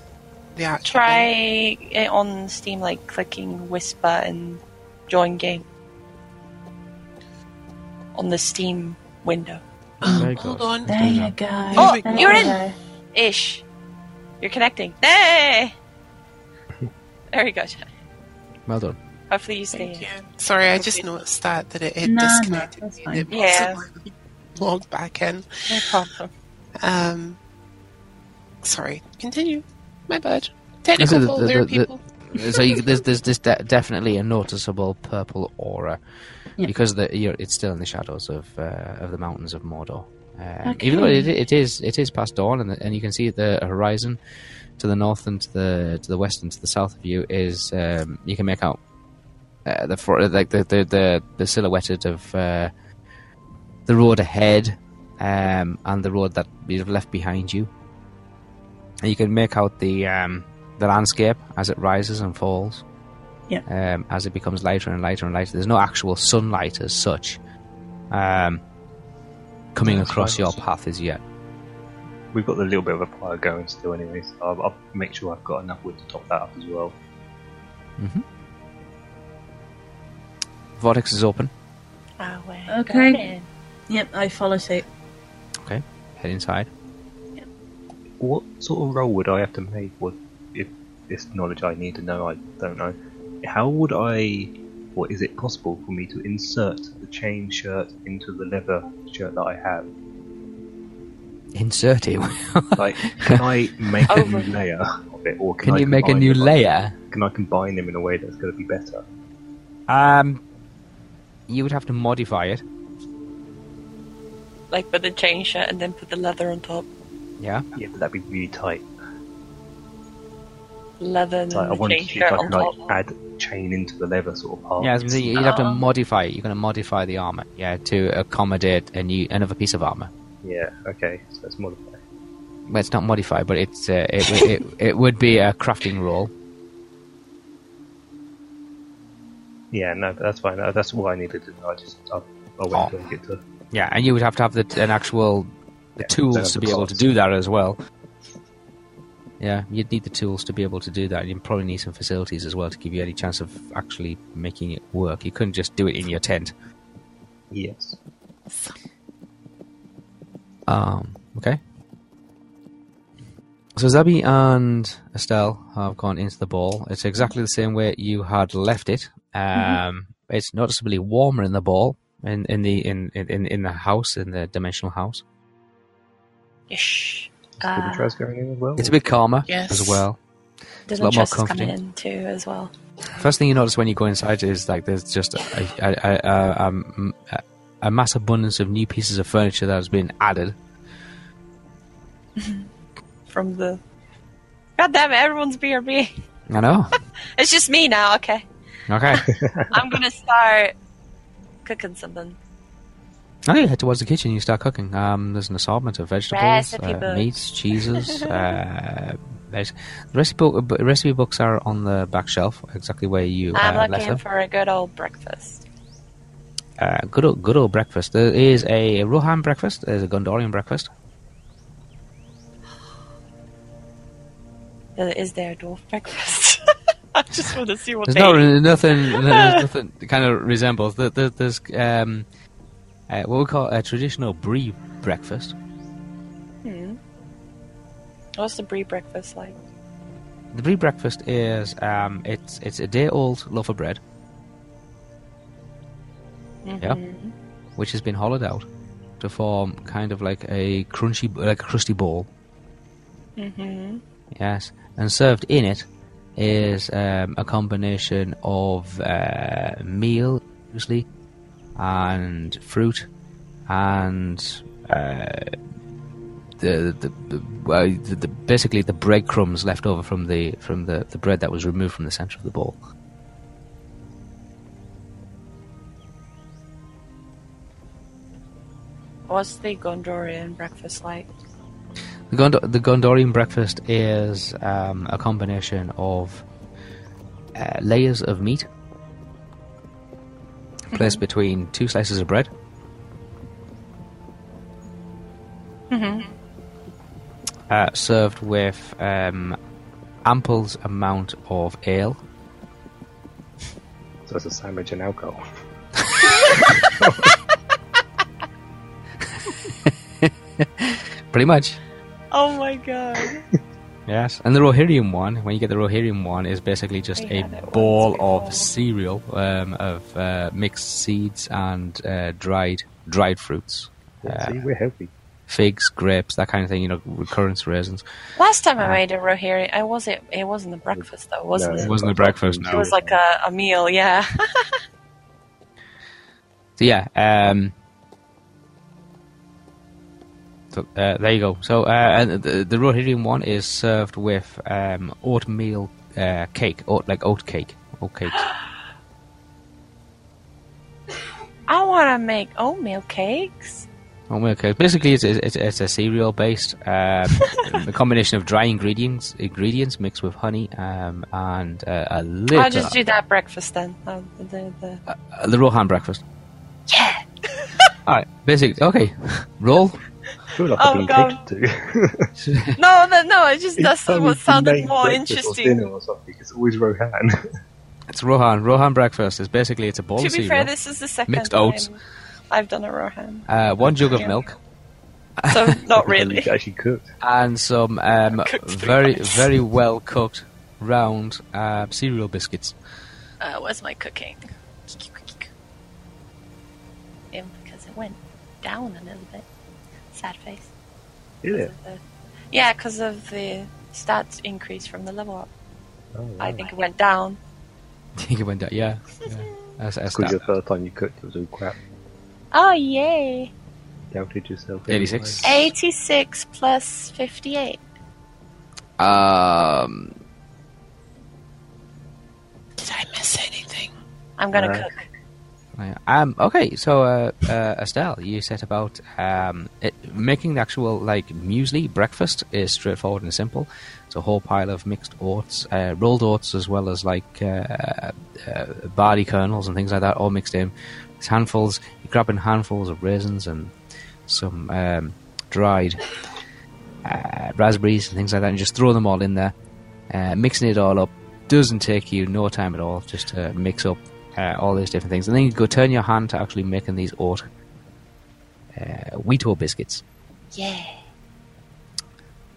the actual. Try game. it on Steam, like clicking whisper and join game on the Steam window. Um, Very hold on. There you go. Oh, we go. you're in. There. Ish, you're connecting. Hey, there [laughs] we go. Well done. Hopefully you stay Thank in. you. Sorry, I just noticed that that it, it No, no, disconnected. that's me fine. it Yeah. wasn't letting me Log back in. No problem. Um, sorry. Continue. My bad. Technical the- the- there, the- the- people. so you, there's there's this de- definitely a noticeable purple aura Yeah. because the, you're, it's still in the shadows of uh, of the mountains of Mordor. Um, Okay. Even though it, it is it is past dawn and, the, and you can see the horizon to the north and to the to the west and to the south of you is um, you can make out uh, the fr- like the the the, the silhouetted of uh, the road ahead um, and the road that you've left behind you. And you can make out the um, the landscape as it rises and falls. Yeah. Um, as it becomes lighter and lighter and lighter. There's no actual sunlight as such um, coming That's across your path as yet. We've got a little bit of a fire going still, anyway. So I'll, I'll make sure I've got enough wood to top that up as well. hmm Vortex is open. Ah, Okay. going. Yep, I follow suit. Okay. Head inside. What sort of role would I have to make? What if this knowledge I need to know? I don't know. How would I? Or is it possible for me to insert the chain shirt into the leather shirt that I have? Insert it. [laughs] Like, can I make a new layer of it, or can, Can I you make a combine new them? layer? Can I combine them in a way that's going to be better? Um, you would have to modify it. Like put the chain shirt and then put the leather on top. Yeah. Yeah, but that'd be really tight. Leather and Like, I wanted chain to see if shirt I on can top. like add chain into the leather sort of part. Yeah, I was gonna say, you'd have to Oh. modify it. You're going to modify the armor, yeah, to accommodate a new another piece of armor. Yeah. Okay. So let's modify. Well, it's not modify, but it's uh, it, it, it it would be a crafting roll. Yeah. No, that's fine. That's all I needed to know. I just I'll, I'll wait Oh. I get to. Yeah, and you would have to have the, an actual the Yeah, tools to be able to do that as well. Yeah, you'd need the tools to be able to do that. You'd probably need some facilities as well to give you any chance of actually making it work. You couldn't just do it in your tent. Yes. Um, okay. So Zabi and Estelle have gone into the ball. It's exactly the same way you had left it. Um, It's noticeably warmer in the ball in, in the in, in in the house in the dimensional house. Ish. Couldn't Uh, going in as well. It's a bit calmer Yes. as well. Dylan lot more Trust is coming in too as well. First thing you notice when you go inside is like there's just a, a, a, a, a, a mass abundance of new pieces of furniture that has been added. [laughs] From the. God damn it! Everyone's BRB. I know. [laughs] It's just me now. Okay, Okay. [laughs] I'm gonna start cooking something. Oh, you head towards the kitchen. You start cooking. Um, there's an assortment of vegetables, uh, meats, cheeses. [laughs] uh, the recipe, book, recipe books are on the back shelf, exactly where you I'm uh, looking for a good old breakfast. Uh, good, old, good old breakfast. There is a Rohan breakfast. There's a Gondorian breakfast. Is there a dwarf breakfast? [laughs] I just want to see what There's no, eat. [laughs] nothing. There's nothing kind of resembles. There, there, there's um, uh, what we call a traditional Bree breakfast. Hmm. What's the Bree breakfast like? The Bree breakfast is um, it's it's a day old loaf of bread Yeah. Mhm. which has been hollowed out to form kind of like a crunchy, like a crusty ball. Mhm. Yes, and served in it is um, a combination of uh, meal, usually, and fruit, and uh, the, the, the, the basically the breadcrumbs left over from the from the, the bread that was removed from the center of the bowl. What's the Gondorian breakfast like? The, Gond- the Gondorian breakfast is um, a combination of uh, layers of meat placed between two slices of bread. Uh, served with um, ample amount of ale. So it's a sandwich and alcohol. [laughs] [laughs] Pretty much. Oh my god! [laughs] Yes, and the Rohirrim one, when you get the Rohirrim one, is basically just a had it once ball of cereal um, of uh, mixed seeds and uh, dried dried fruits, Yeah, see, we're healthy. figs, grapes, that kind of thing. You know, currants, raisins. Last time I Uh, made a rohiri, I was it. It wasn't a breakfast though, wasn't No, it? It wasn't a breakfast, No, It was like a, a meal. Yeah. [laughs] So yeah, um, uh, there you go. So uh, and the, the Rohirrim one is served with um, oatmeal uh, cake, oat, like oat cake, oat cakes. [coughs] I want to make oatmeal cakes. Oatmeal cake. Basically, it's, it's, it's a cereal based um, [laughs] a combination of dry ingredients ingredients mixed with honey um, and uh, a little I'll just do that breakfast then. Uh, the, the, uh, the Rohan breakfast. yeah. [laughs] All right, basic. Okay, [laughs] roll. I feel like Oh, I've been God. catered [laughs] to. No, no, no. It just that's Each time what sounded more breakfast or interesting. dinner or something, it's always Rohan. [laughs] It's Rohan. Rohan breakfast is basically it's a bowl To of be cereal, fair, this is the second Mixed time oats. I've done a rohan, uh, one jug of Yeah. milk, so [laughs] not really. Actually cooked. and some um, very times. very well cooked round uh, cereal biscuits. Uh, where's my cooking? Yeah, because it went down a little bit. Sad face. Is it? The- Yeah, because of the stats increase from the level up. Oh, wow. I think it went down. I [laughs] think it went down. Yeah, [laughs] yeah. That's, that's Because that. the first time you cooked, it was all crap. Oh, yay! Doubted yourself. 86. 86 plus 58. Um, Did I miss anything? I'm gonna Uh, cook. Um, okay, so uh, uh, Estelle, you set about um, it, making the actual like muesli breakfast is straightforward and simple. It's a whole pile of mixed oats, uh, rolled oats, as well as like uh, uh, barley kernels and things like that, all mixed in. It's handfuls. You're grabbing handfuls of raisins and some um, dried uh, raspberries and things like that, and just throw them all in there, mixing it all up. Doesn't take you no time at all just to mix up uh, all these different things, and then you go turn your hand to actually making these oat uh, wheat oat biscuits. Yeah.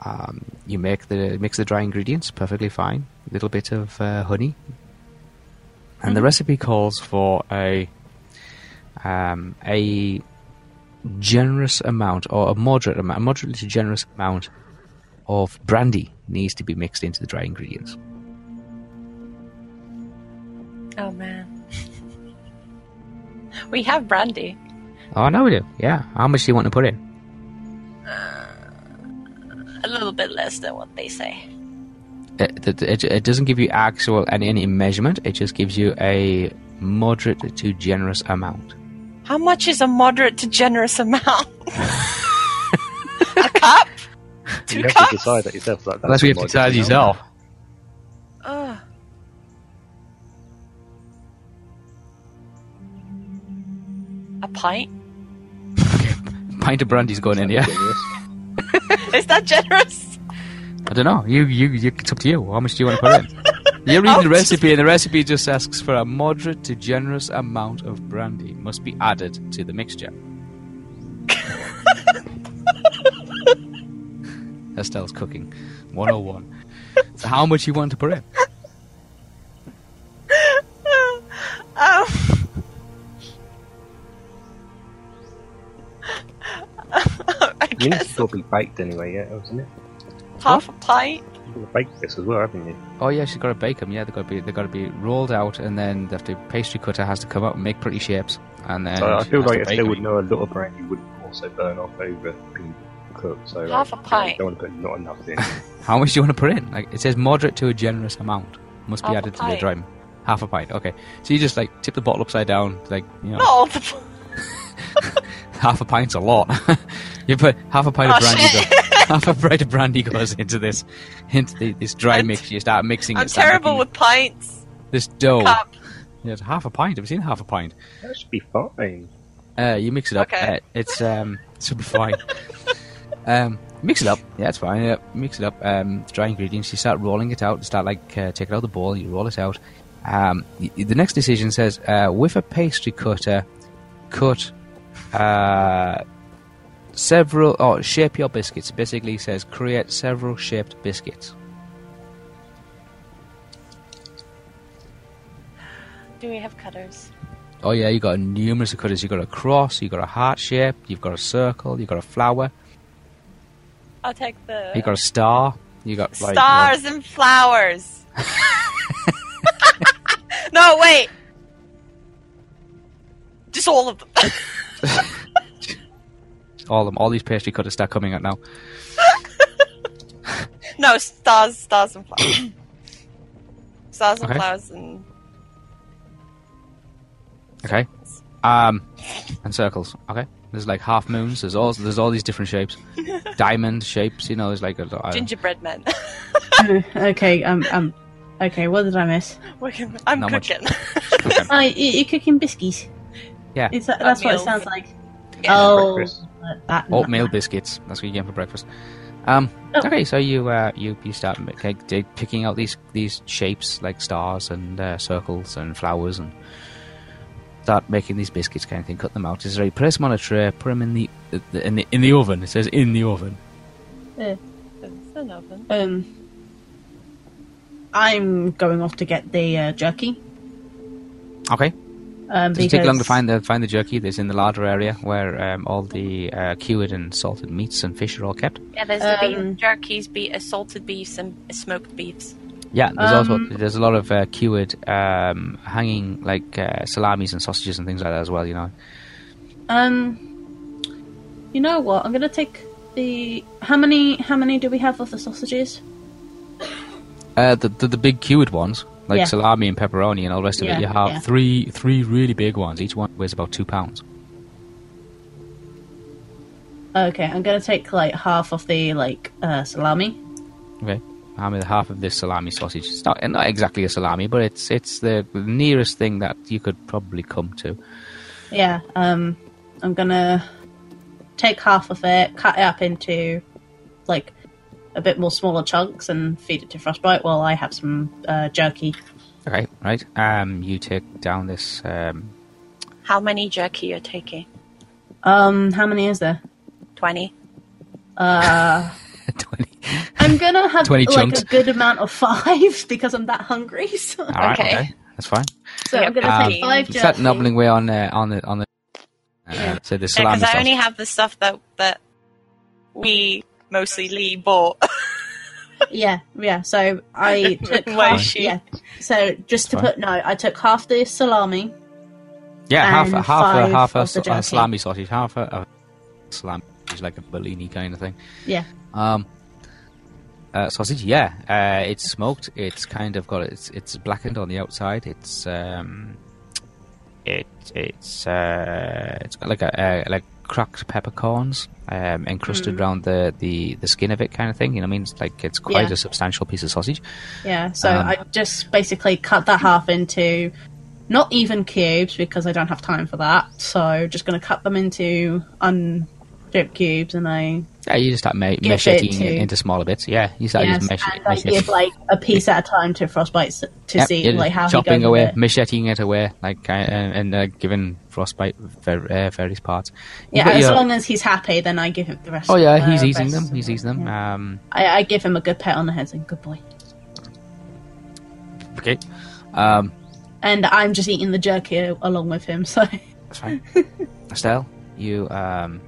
Um, you make the mix the dry ingredients perfectly fine. A little bit of uh, honey, and the recipe calls for a um, a generous amount or a moderate amount, a moderately to generous amount of brandy needs to be mixed into the dry ingredients. Oh man. [laughs] we have brandy. Oh, I know we do. Yeah. How much do you want to put in? Uh, a little bit less than what they say. It, it, it, it doesn't give you actual any, any measurement. It just gives you a moderate to generous amount. How much is a moderate to generous amount? [laughs] a cup? Two you have cups? to decide that yourself. Like, Unless that's we have to decide yourself. Ugh. A pint? A [laughs] pint of brandy's going in, yeah. [laughs] Is that generous? I don't know. You, you, you, it's up to you. How much do you want to put in? You're reading the recipe, and the recipe just asks for a moderate to generous amount of brandy must be added to the mixture. [laughs] Estelle's cooking. 101. so how much you want to put in? I I mean, guess it's probably baked anyway, yeah, isn't it? half a pint. You're gonna bake this as well, haven't you? Oh yeah, she's got to bake them. Yeah, they've got to be they've got to be rolled out, and then the the pastry cutter has to come up and make pretty shapes, and then So I feel like bake Estelle 'em. would know a lot of brandy would also burn off over being cooked. So Half like, a pint. Don't want to put not enough in. [laughs] How much do you want to put in? Like it says, moderate to a generous amount must be Half a added to the pint. dry. Half a pint. Okay, so you just like tip the bottle upside down, like you know, Not all the. [laughs] half a pint's a lot. [laughs] you put half a pint Oh, of brandy. shit. Goes, [laughs] half a pint of brandy goes into this, into the, this dry I'm- mix. You start mixing I'm it. start terrible with pints. this dough. Cup. Yeah, it's half a pint. Have you seen half a pint? that should be fine. Uh, you mix it up. Okay. Uh, it's um, it should be fine. [laughs] um, mix it up. Yeah, it's fine. Yeah, mix it up. Um, dry ingredients. You start rolling it out. You start like uh, take it out the ball. You roll it out. Um, y- the next decision says uh, with a pastry cutter, cut uh, several or shape your biscuits. Basically says create several shaped biscuits. Do we have cutters? Oh yeah, you got numerous cutters. You got a cross. You got a heart shape. You've got a circle. You got a flower. I'll take the You got a star. You got like stars and flowers. [laughs] [laughs] no, wait. Just all of them. [laughs] [laughs] all them, all these pastry cutters start coming out now. [laughs] no, stars, stars and flowers. [coughs] stars and Okay. flowers and Okay. Um, and circles. Okay. There's like half moons. There's all there's all these different shapes, [laughs] diamond shapes. You know, there's like a, a gingerbread men. okay, um, um, okay. What did I miss? I'm Not much. cooking. cooking. Oh, you, you're cooking biscuits. Yeah. Is that, that's what it sounds like. Yeah. oh, Breakfast. that oatmeal biscuits. That's what you get for breakfast. Um, Oh. okay, so you uh, you you start m- picking out these these shapes like stars and uh, circles and flowers and start making these biscuits kind of thing. Cut them out. Is right. Place them on a tray. Put them in the, the in the in the oven. It says in the oven. Yeah, It's an oven. Um, I'm going off to get the uh, jerky. Okay. Um, Does it take long to find the find the jerky? That's in the larder area where um, all the uh, cured and salted meats and fish are all kept. Yeah, there's the Um, beef jerkies, be uh, salted beefs, and smoked beefs. Yeah, there's also Um, there's a lot of uh, cured um, hanging like uh, salamis and sausages and things like that as well. You know. Um, you know what? I'm gonna take the. How many? How many do we have of the sausages? Uh, the, the the big cured ones, like Yeah. salami and pepperoni and all the rest of Yeah, it. You have yeah. three three really big ones. Each one weighs about two pounds. Okay, I'm gonna take like half of the like uh, salami. Okay, I mean half of this salami sausage. It's not not exactly a salami, but it's it's the nearest thing that you could probably come to. Yeah. Um, I'm gonna take half of it, cut it up into like a bit more smaller chunks, and feed it to Frostbite while I have some uh, jerky. Okay, right. Um, you take down this. Um, How many jerky you're taking? Um, how many is there? Twenty. Uh, [laughs] twenty. I'm gonna have 20 like chunks. a good amount of five [laughs] because I'm that hungry. So, All right, Okay. okay. That's fine. so I'm gonna Um, take five Start jerky. nobbling away on the on the on the. Uh, so the Because salami I only have the stuff that that we mostly Lee bought. [laughs] Yeah, yeah. So I [laughs] took half. she- Yeah. So just to Fine. put no, I took half the salami. Yeah, half and half a half a, of the s- a jerky. salami sausage, half a, a salami, is like a bellini kind of thing. Yeah. Um, uh, sausage, yeah, uh, it's smoked. It's kind of got it's it's blackened on the outside. It's um, it it's uh, it's got like a, uh like cracked peppercorns um, encrusted Mm. around the, the the skin of it, kind of thing. You know, what I mean, it's like it's quite Yeah. a substantial piece of sausage. Yeah. So Um, I just basically cut that half into not even cubes because I don't have time for that. So just going to cut them into undipped cubes, and I Yeah, you just start ma- it macheting it into smaller bits. Yeah, you start yes, just mesh- and it. give like a piece at a time to Frostbite to Yep, see like how chopping away, it. macheting it away, like uh, and uh, giving frostbite ver- uh, various parts. You've Yeah, as your- long as he's happy, then I give him the rest. oh yeah, the he's eating rest them. He's it, eating them. yeah. Um, I, I give him a good pat on the head, saying "Good boy," okay, um, and I'm just eating the jerky along with him. So that's fine. [laughs] Estelle, you um,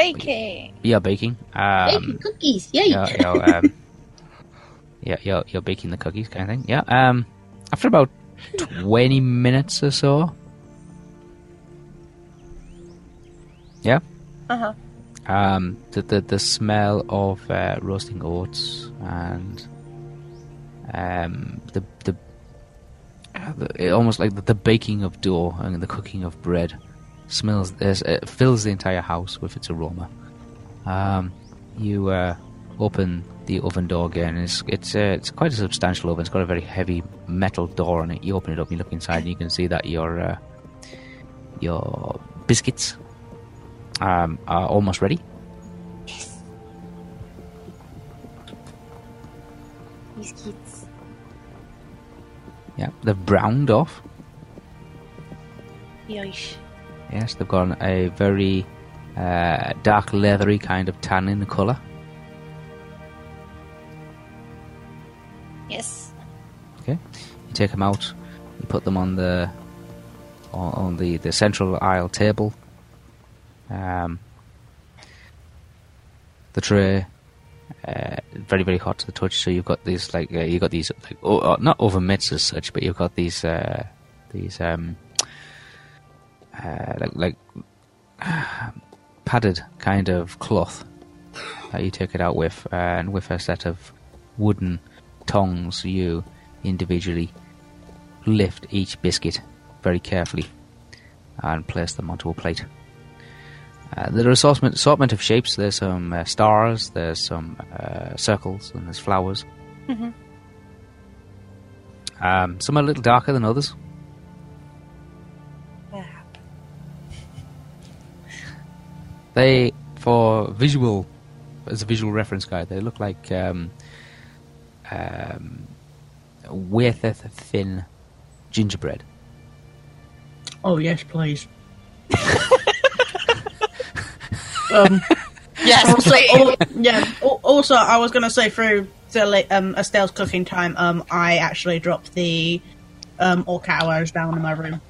Baking. you're baking. Um, baking cookies, yay! you're, you're, um, [laughs] yeah, you're you're baking the cookies, kind of thing. Yeah. Um, after about twenty minutes or so. Yeah. Uh huh. um, the, the the smell of uh, roasting oats and um, the the, uh, the almost like the, the baking of dough and the cooking of bread smells it fills the entire house with its aroma. Um, you uh, open the oven door again. And it's it's uh, it's quite a substantial oven. It's got a very heavy metal door on it. You open it up, you look inside, and you can see that your uh, your biscuits um, are almost ready. Biscuits. Yeah, they've browned off. Yoish. Yes, they've got a very uh, dark leathery kind of tan in the colour. Yes. Okay, you take them out, you put them on the on, the, the central aisle table. Um, the tray, uh, very very hot to the touch. So you've got these like uh, you've got these like oh, uh, not over mitts as such, but you've got these uh, these um, uh, like like [sighs] padded kind of cloth that you take it out with, uh, and with a set of wooden tongs, you individually lift each biscuit very carefully and place them onto a plate. Uh, there are assortment, assortment of shapes. There's some uh, stars, there's some uh, circles, and there's flowers. Mhm. Um, some are a little darker than others. They, for visual, as a visual reference guide, they look like um, um, a thin gingerbread. Oh yes, please. [laughs] um, Yes, also, please. al- yeah. Also, I was going to say through the, li- um, Estelle's cooking time, um, I actually dropped the um, orc hours down in my room.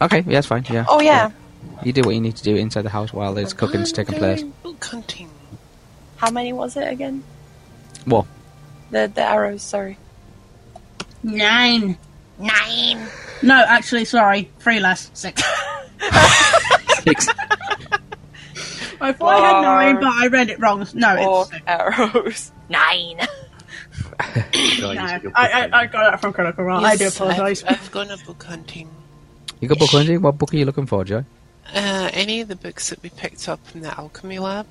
Okay, yeah, that's fine. Yeah. Oh yeah. You do what you need to do inside the house while there's cooking's I'm taking place. Book hunting. How many was it again? Well, The the arrows. Sorry. Nine. Nine. No, actually, sorry, three less. Six. [laughs] six. [laughs] I thought I had nine, but I read it wrong. No, Four it's six. arrows. [laughs] Nine. No, I, I, I got that from Critical Role. I do apologise. I've, I've gone a book hunting. You got book hunting? What book are you looking for, Joe? Uh, any of the books that we picked up from the alchemy lab.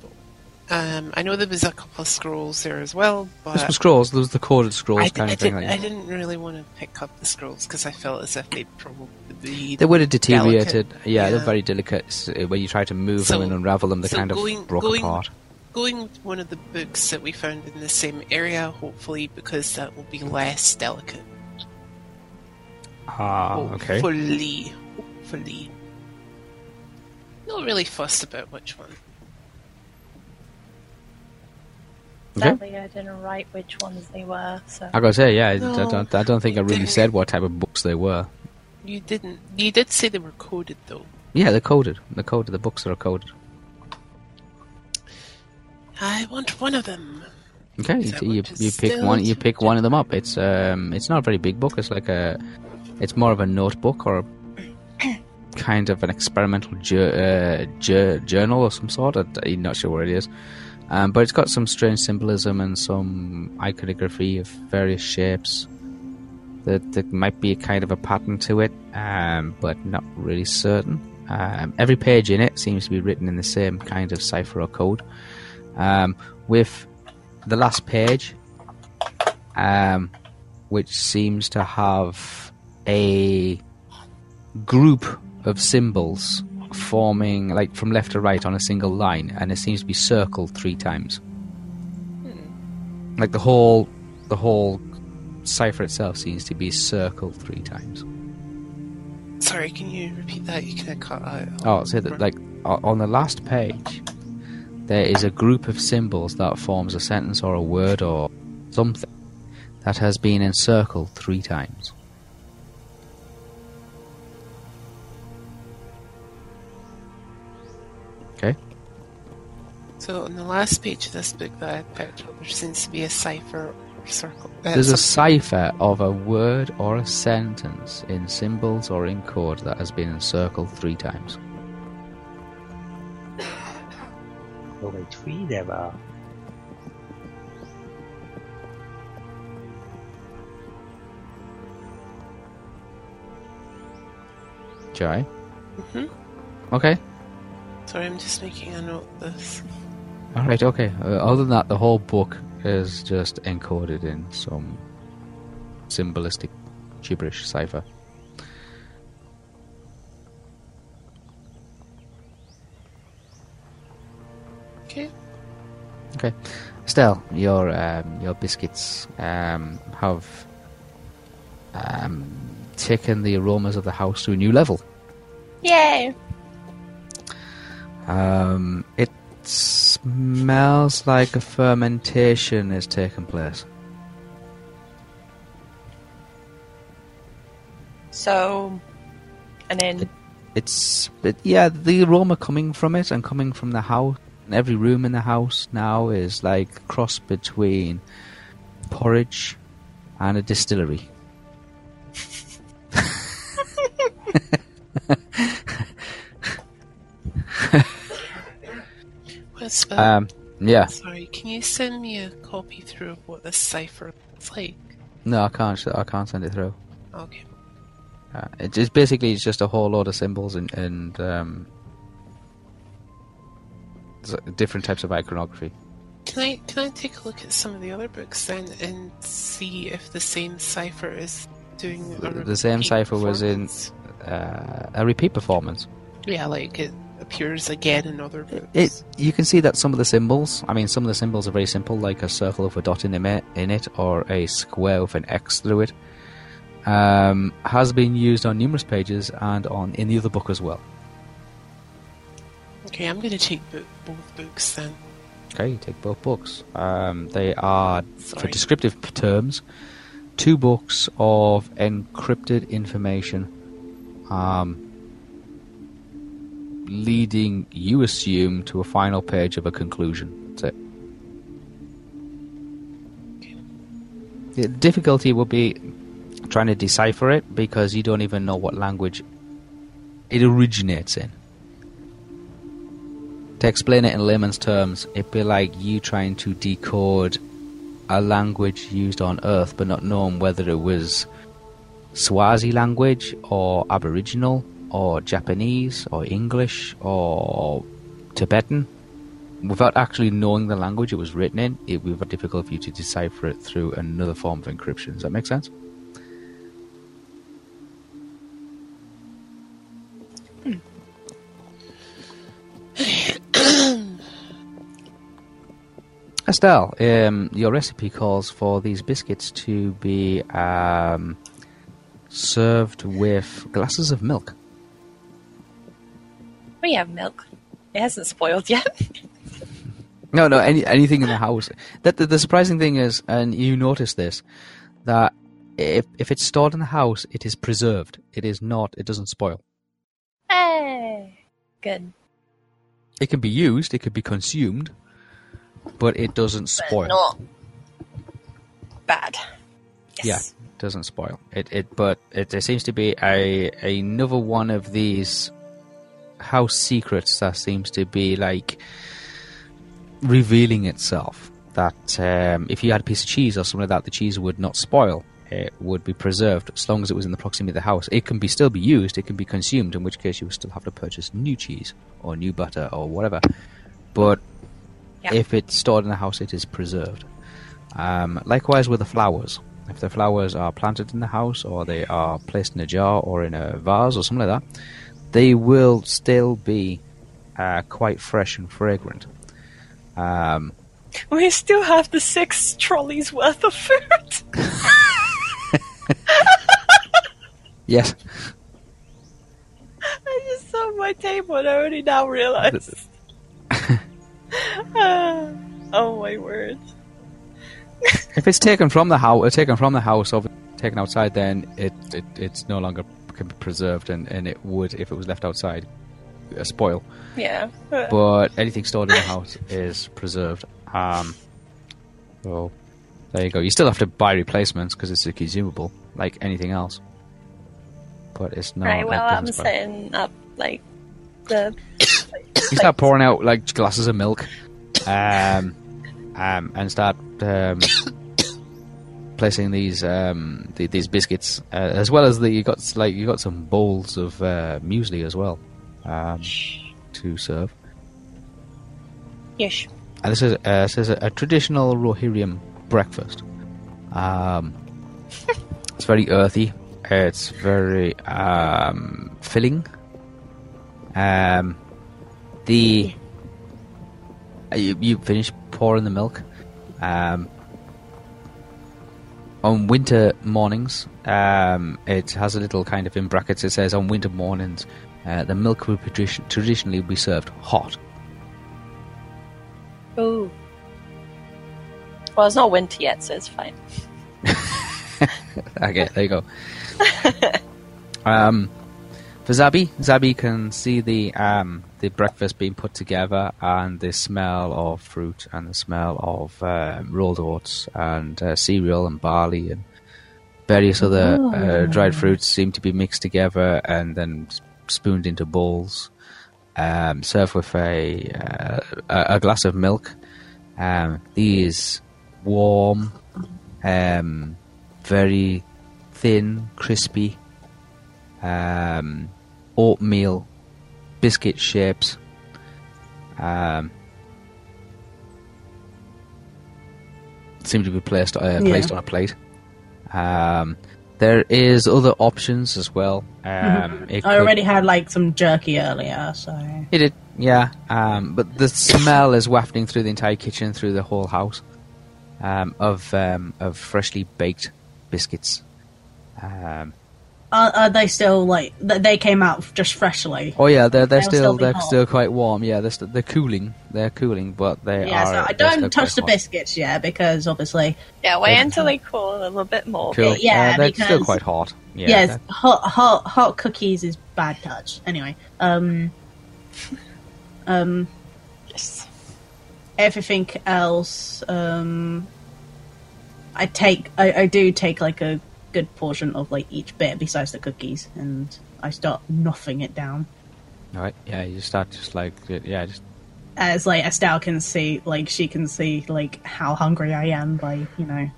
Um, I know there was a couple of scrolls there as well, but was scrolls. There was the coded scrolls I, kind I of thing. didn't, Like I didn't really want to pick up the scrolls because I felt as if they'd probably be They would have deteriorated. delicate. Yeah, they're Yeah. very delicate. S- uh, When you try to move So- them and unravel them, they so kind of going- broke going- apart. going with one of the books that we found in the same area, hopefully, because that will be less delicate. Ah, okay. Hopefully. Hopefully. Not really fussed about which one. Sadly, I didn't write which ones they were. So I gotta say, yeah, I- I don't, I don't think I really didn't. said what type of books they were. You didn't. You did say they were coded though. Yeah, they're coded. They're coded. The books are coded. I want one of them. Okay, you, you, you pick one. You pick one of them up. It's um, it's not a very big book. It's like a, it's more of a notebook or a kind of an experimental jour- uh, jour- journal of some sort. I'm not sure what it is, um, but it's got some strange symbolism and some iconography of various shapes. That there might be a kind of a pattern to it, um, but not really certain. Um, every page in it seems to be written in the same kind of cipher or code, um, with the last page, um, which seems to have a group of symbols forming like from left to right on a single line, and it seems to be circled three times. Hmm. Like the whole, the whole cipher itself seems to be circled three times. Sorry, can you repeat that? You of cut out. Oh, so that like on the last page, there is a group of symbols that forms a sentence or a word or something that has been encircled three times. So on the last page of this book that I picked up, there seems to be a cipher or circle. Uh, There's a cipher of a word or a sentence in symbols or in code that has been encircled three times. Oh, wait, three there are. Jai? Mhm. Okay. Sorry, I'm just making a note of this. Alright, okay. Uh, other than that, the whole book is just encoded in some symbolistic gibberish cipher. Okay. Okay. Still, your um, your biscuits um, have um, taken the aromas of the house to a new level. yay! Um, it smells like a fermentation has taken place. So, and then It's it, yeah, the aroma coming from it and coming from the house. And every room in the house now is like a cross between porridge and a distillery. Um, yeah, Sorry, can you send me a copy through of what this cipher is like? no, I can't. I can't send it through. Okay. Uh, it's just basically it's just a whole load of symbols and, and um, different types of iconography. Can I can I take a look at some of the other books then and see if the same cipher is doing The- the same cipher was in- Uh, a repeat performance. Yeah, like it appears again in other books. It you can see that some of the symbols. I mean, some of the symbols are very simple, like a circle with a dot in, the in it, or a square with an X through it. Um, has been used on numerous pages and on in the other book as well. Okay, I'm going to take bo- both books then. Okay, take both books. Um, they are, for descriptive terms, two books of encrypted information, um, leading, you assume, to a final page of a conclusion. That's it. The difficulty would be trying to decipher it because you don't even know what language it originates in. To explain it in layman's terms, it'd be like you trying to decode a language used on Earth, but not knowing whether it was Swazi language or Aboriginal or Japanese or English or Tibetan. Without actually knowing the language it was written in, it would be difficult for you to decipher it through another form of encryption. Does that make sense? [coughs] Estelle, um, your recipe calls for these biscuits to be um, served with glasses of milk. We have milk. It hasn't spoiled yet. [laughs] No, no, any, anything in the house. That the, the surprising thing is, and you notice this, that if if it's stored in the house, it is preserved. It is not. It doesn't spoil. Hey, good. It can be used. It could be consumed, but it doesn't But spoil. not bad. Yeah, Yes. doesn't spoil. It it but it there seems to be a another one of these house secrets that seems to be like revealing itself. That um, if you had a piece of cheese or something like that, the cheese would not spoil. It would be preserved as long as it was in the proximity of the house. It can be still be used. It can be consumed. In which case, you would still have to purchase new cheese or new butter or whatever. But Yeah. if it's stored in the house, it is preserved. Um, likewise with the flowers. If the flowers are planted in the house or they are placed in a jar or in a vase or something like that, they will still be uh, quite fresh and fragrant. Um, We still have the six trolleys worth of food. [laughs] yes, I just saw my table and I only now realized. Ah, [laughs] [sighs] oh my word. if it's taken from the house, taken from the house or taken outside, then it, it it's no longer can be preserved, and, and it would if it was left outside spoil. Yeah. But anything stored in the house is preserved. Um, so there you go. You still have to buy replacements because it's a consumable, like anything else. But it's not. right, well, I'm setting up, like, the. [coughs] you start pouring out like glasses of milk, um, um, and start um, placing these um, the, these biscuits, uh, as well as the you got like you got some bowls of uh, muesli as well um, to serve. Yes. And this is uh, this is a, a traditional Rohirrim breakfast. Um, [laughs] it's very earthy. It's very um, filling. Um, the uh, you, you finish pouring the milk. Um, on winter mornings, um, it has a little kind of in brackets. It says on winter mornings, uh, the milk will be tradi- traditionally be served hot. Oh. Well, it's not winter yet, so it's fine. [laughs] Okay, there you go. [laughs] um, for Zabi, Zabi can see the um, the breakfast being put together and the smell of fruit and the smell of um, rolled oats and uh, cereal and barley and various other uh, dried fruits seem to be mixed together and then spooned into bowls. Um, served with a, uh, a a glass of milk. Um, these warm, um, very thin, crispy um, oatmeal biscuit shapes. Um, seem to be placed uh, placed on a plate. Um, there is other options as well. Um, it I could- already had like some jerky earlier, so it did, yeah. Um, but the smell is wafting through the entire kitchen, through the whole house, um, of um, of freshly baked biscuits. Are, are they still like they came out just freshly? oh yeah, they're they're They'll still, still they're hot. still quite warm. Yeah, they're st- they're cooling. They're cooling, but they Yeah, are. so I they're don't touch the hot. biscuits yet because obviously, Yeah, wait until they cool a little bit more. Cool. Yeah, uh, they're still quite hot. Yeah, yes, they're- hot hot hot cookies is bad touch. Anyway, um, [laughs] um, Yes. everything else, um, I take I, I do take like a good portion of like each bit besides the cookies, and I start nothing it down. All right. Yeah, you start just like yeah, just uh, As like Estelle can see, like she can see like how hungry I am by you know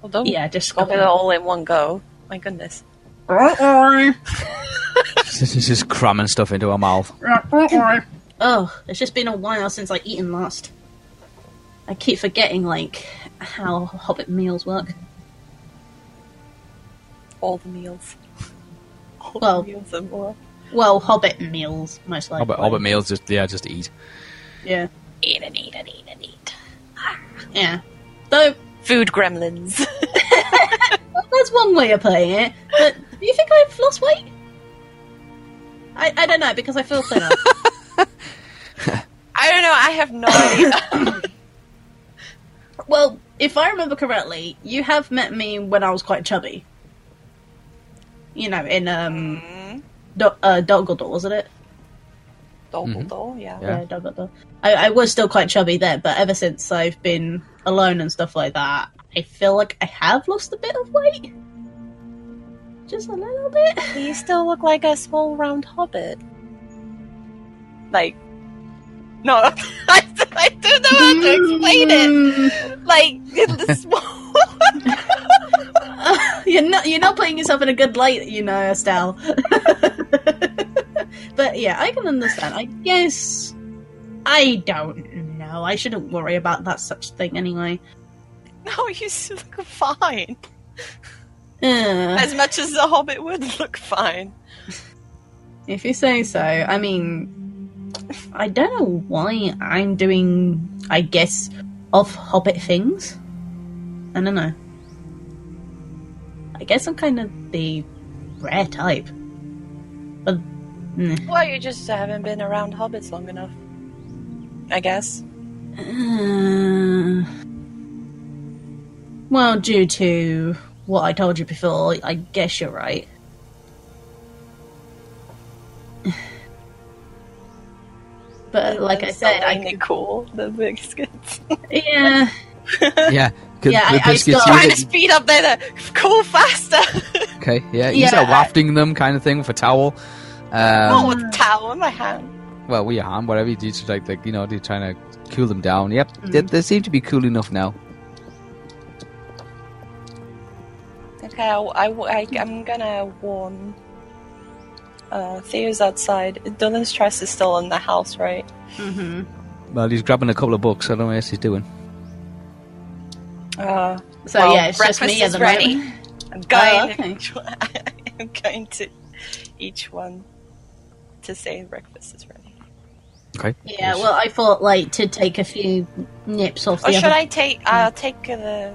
Well, don't yeah just Got it all in one go. My goodness. [laughs] just, just cramming stuff into her mouth. Oh, it's just been a while since I eaten last. I keep forgetting like how Hobbit meals work. All the meals. [laughs] All Well- the meals and more. Well, Hobbit meals most likely. Hobbit, Hobbit meals, just yeah, just eat. Yeah, Eat and eat and eat and eat. yeah. Though Food gremlins. [laughs] that's one way of playing it. But do you think I've lost weight? I, I don't know because I feel thinner. [laughs] I don't know. I have no idea. [coughs] Well, if I remember correctly, you have met me when I was quite chubby. You know, in um, Mm, Do- uh, Dumbledore, wasn't it? Dumbledore, yeah. Yeah. Yeah, Dumbledore. I, I was still quite chubby there, but ever since I've been alone and stuff like that, I feel like I have lost a bit of weight. Just a little bit. You still look like a small round hobbit. Like, no, [laughs] I, I don't know how to explain it. [laughs] Like, in the small. [laughs] you're not you're not putting yourself in a good light, you know, Estelle. [laughs] but yeah, I can understand. I guess I don't know. I shouldn't worry about that such thing anyway. no, [laughs] you look fine. Uh, As much as the hobbit would look fine. if you say so. I mean, I don't know why I'm doing. I guess off Hobbit things. I don't know. I guess I'm kind of the rare type. But mm. Well, you just haven't been around hobbits long enough. I guess. Uh, well, due to what I told you before, I guess you're right. [sighs] But like I said, I Ain't it cool, the biscuits. yeah, [laughs] yeah. 'Cause Yeah, the I- I biscuits still- you Trying to speed up there to cool faster. [laughs] Okay, yeah, you Yeah, start wafting them, kind of thing, with a towel. oh, Um, with a towel in my hand. well, with your hand, whatever you do to like, like you know, you're trying to cool them down. Yep, Mm. they, they seem to be cool enough now. Okay, I, I, am gonna warn uh, Theo's outside. Dylan Trask is still in the house, right? hmm Well, he's grabbing a couple of books. I don't know what else he's doing. Uh, so Well, yeah, it's just breakfast me at is the ready. moment. I'm going. Oh, okay. each [laughs] one- I'm going to each one to say breakfast is ready. Okay. Yeah, well, I thought like to take a few nips off Or the should other. I take? I'll take uh, the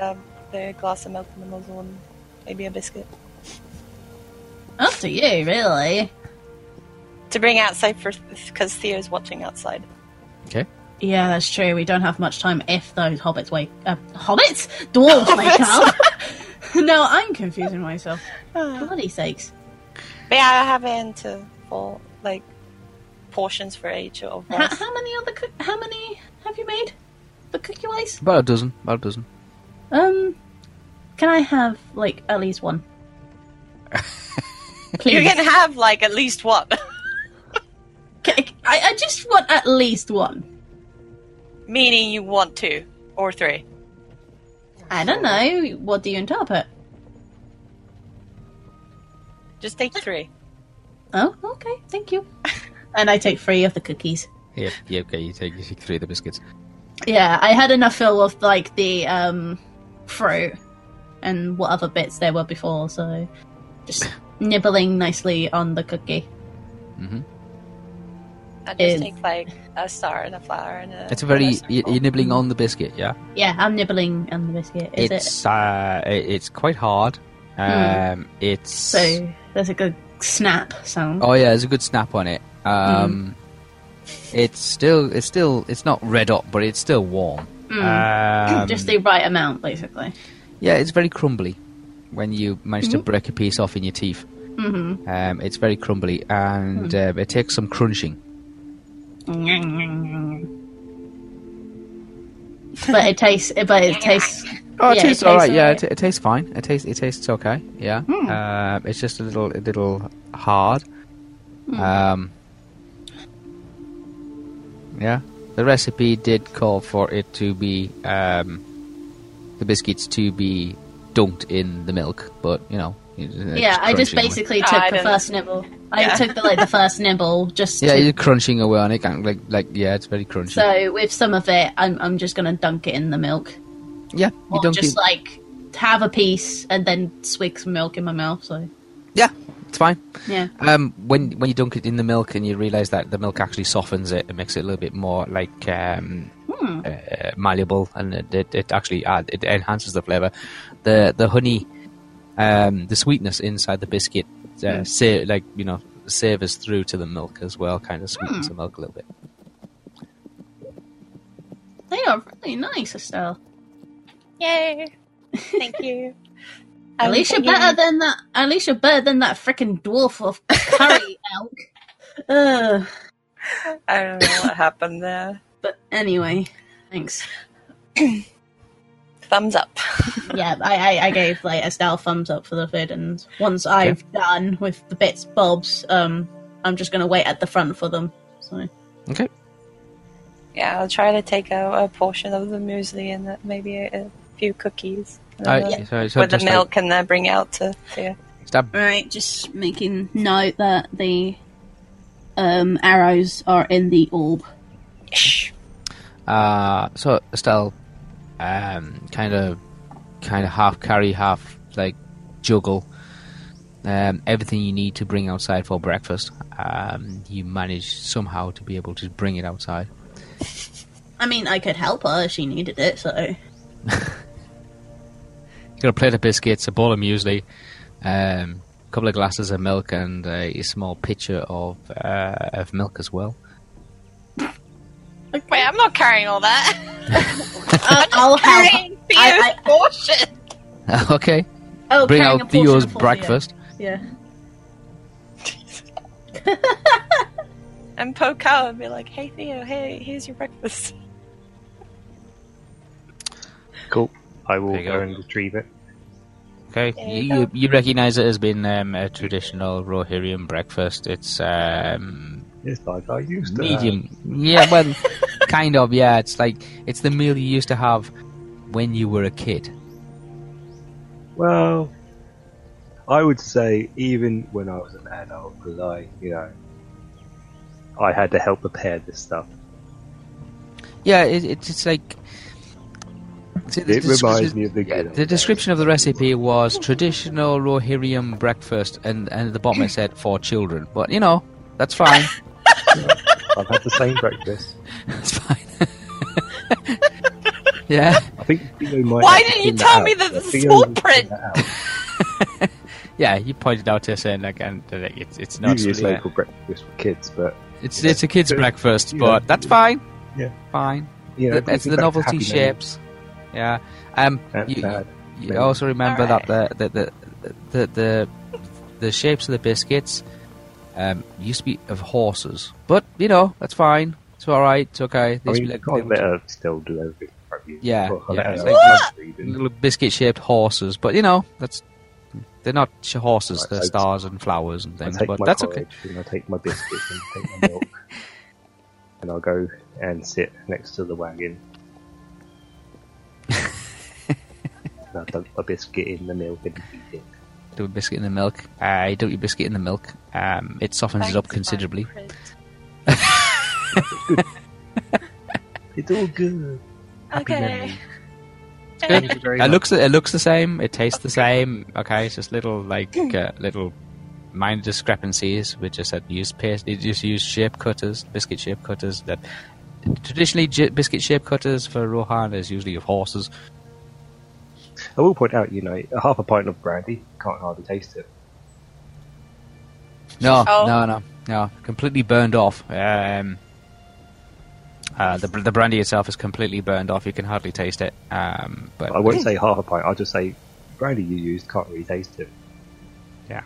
um, the glass of milk and the muesli and maybe a biscuit Up to you, really. to bring outside for because Theo's watching outside. Okay. Yeah, that's true. We don't have much time if those hobbits wake. Uh, hobbits, dwarves wake up. [laughs] [laughs] no, I'm confusing myself. Bloody sakes! But yeah, I have it into full like portions for each of How, us. how many other? Cook- how many have you made? The cookie wise? About a dozen. About a dozen. Um, can I have like at least one? [laughs] Please. You can have like at least one. I, I just want at least one. Meaning you want two or three. I don't know. What do you interpret? Just take three. Oh, okay. Thank you. [laughs] and I take three of the cookies. Yeah, yeah. Okay, you take, you take three of the biscuits. Yeah, I had enough fill of like the um fruit and what other bits there were before, so just [coughs] nibbling nicely on the cookie. hmm I just Is- take like a star and a flower and a. It's a very a you- circle. you're nibbling on the biscuit. Yeah. Yeah, I'm nibbling on the biscuit. Is it? it's uh, it's quite hard. Um, it's So there's a good snap sound. Oh yeah, there's a good snap on it. Um, it's still it's still it's not red hot, but it's still warm. Um, [clears throat] just the right amount, basically. yeah, it's very crumbly when you manage to break a piece off in your teeth. Mm-hmm. Um, it's very crumbly, and um, it takes some crunching. But it tastes. But it tastes. Oh, it Yeah, tastes all right. Yeah, it, it tastes fine. It tastes it tastes okay. Yeah, um, it's just a little a little hard. Um, yeah, the recipe did call for it to be um, the biscuits to be dunked in the milk, but you know, it's Yeah, I just basically Ah, took I the first nibble. I Yeah. took the like the first nibble just Yeah, to you're crunching away on it, like like yeah, it's very crunchy. So with some of it, I'm I'm just gonna dunk it in the milk, yeah, you just it. like have a piece and then swig some milk in my mouth. So yeah, it's fine. yeah, Um, when when you dunk it in the milk and you realise that the milk actually softens it and makes it a little bit more like um, Hmm. uh, malleable, and it, it, it actually add, it enhances the flavour. The the honey, um, the sweetness inside the biscuit, uh, Hmm. sa- like you know, savors through to the milk as well, kind of sweetens the milk a little bit. They are really nice, Estelle. Yay! Thank you. At least you're better than that. At least you're better than that freaking dwarf of curry [laughs] elk. Uh, I don't know what happened there. but anyway, thanks. [clears throat] Thumbs up. [laughs] Yeah, I, I, I gave like Estelle thumbs up for the vid, and once I've done with the bits bobs, um, I'm just gonna wait at the front for them. So Okay. Yeah, I'll try to take a, a portion of the muesli and uh, maybe a, a few cookies. Uh, Uh, yeah, so, so with the just, like, milk and then bring out to Thea. stab. right, just making note that the um arrows are in the orb. Shh. Uh, so Estelle, kind of, kind of half carry, half like juggle. Um, everything you need to bring outside for breakfast. Um, you manage somehow to be able to bring it outside. [laughs] I mean, I could help her if she needed it. So You [laughs] got a plate of biscuits, a bowl of muesli, um, a couple of glasses of milk, and a small pitcher of uh, of milk as well. [laughs] Wait, I'm not carrying all that. [laughs] uh, I'll help. Carrying I- Theo's portion. [laughs] okay, Oh, bring out Theo's for Theo. breakfast. Yeah. [laughs] And poke out and be like, hey Theo, hey, here's your breakfast. Cool. I will go go. and retrieve it. Okay, you, you you, you recognize it as being um, a traditional Rohirrim breakfast. It's um, It's like I used to. medium. Yeah, well, [laughs] kind of. Yeah, it's like it's the meal you used to have when you were a kid. Well, I would say even when I was an adult, because I, you know, I had to help prepare this stuff. Yeah, it, it's it's like. It reminds description- me of the yeah, the description of the recipe was traditional Rohirrim breakfast, and and at the bottom it said for children. But you know, that's fine. [laughs] [laughs] I've had the same breakfast. that's fine. [laughs] yeah, I think Theo might. Why didn't you tell that me out, the- but the Theo small print print? that out. [laughs] yeah. You pointed out to us and like, and uh, it's it's not Usually it's yeah. breakfast for kids, but It's it's a kid's Yeah. breakfast, Yeah. but that's fine. Yeah. fine. you know, it's the novelty Happy shapes. Yeah. Um. Memories. You, bad. you Maybe. also remember Alright. that the the, the the the the shapes of the biscuits um used to be of horses, but you know that's fine. It's all right. It's okay. I They used mean, to you be can't let her still do everything you. Yeah, Well, yeah, let like- little biscuit shaped horses, but you know that's they're not horses. Right, they're so- stars and flowers and things. But that's okay. and I take my biscuits and take my milk, [laughs] and I'll go and sit next to the wagon. [laughs] and I dunk a biscuit in the milk and eat it. Do a biscuit in the milk. I uh, do your biscuit in the milk. Um, it softens it up considerably. [laughs] It's all good. Okay. memories. [laughs] Good. Thank you very It looks it looks the same. It tastes the same. Okay, it's just little like uh, little minor discrepancies. We just had used paste. They just use shape cutters, biscuit shape cutters. That traditionally j- biscuit shape cutters for Rohan is usually of horses. I will point out, you know, a half a pint of brandy can't hardly taste it. No, Oh. no, no, no. Completely burned off. Um, uh, the the brandy itself is completely burned off. You can hardly taste it. Um, but I won't say half a pint. I'll just say brandy you used can't really taste it. Yeah,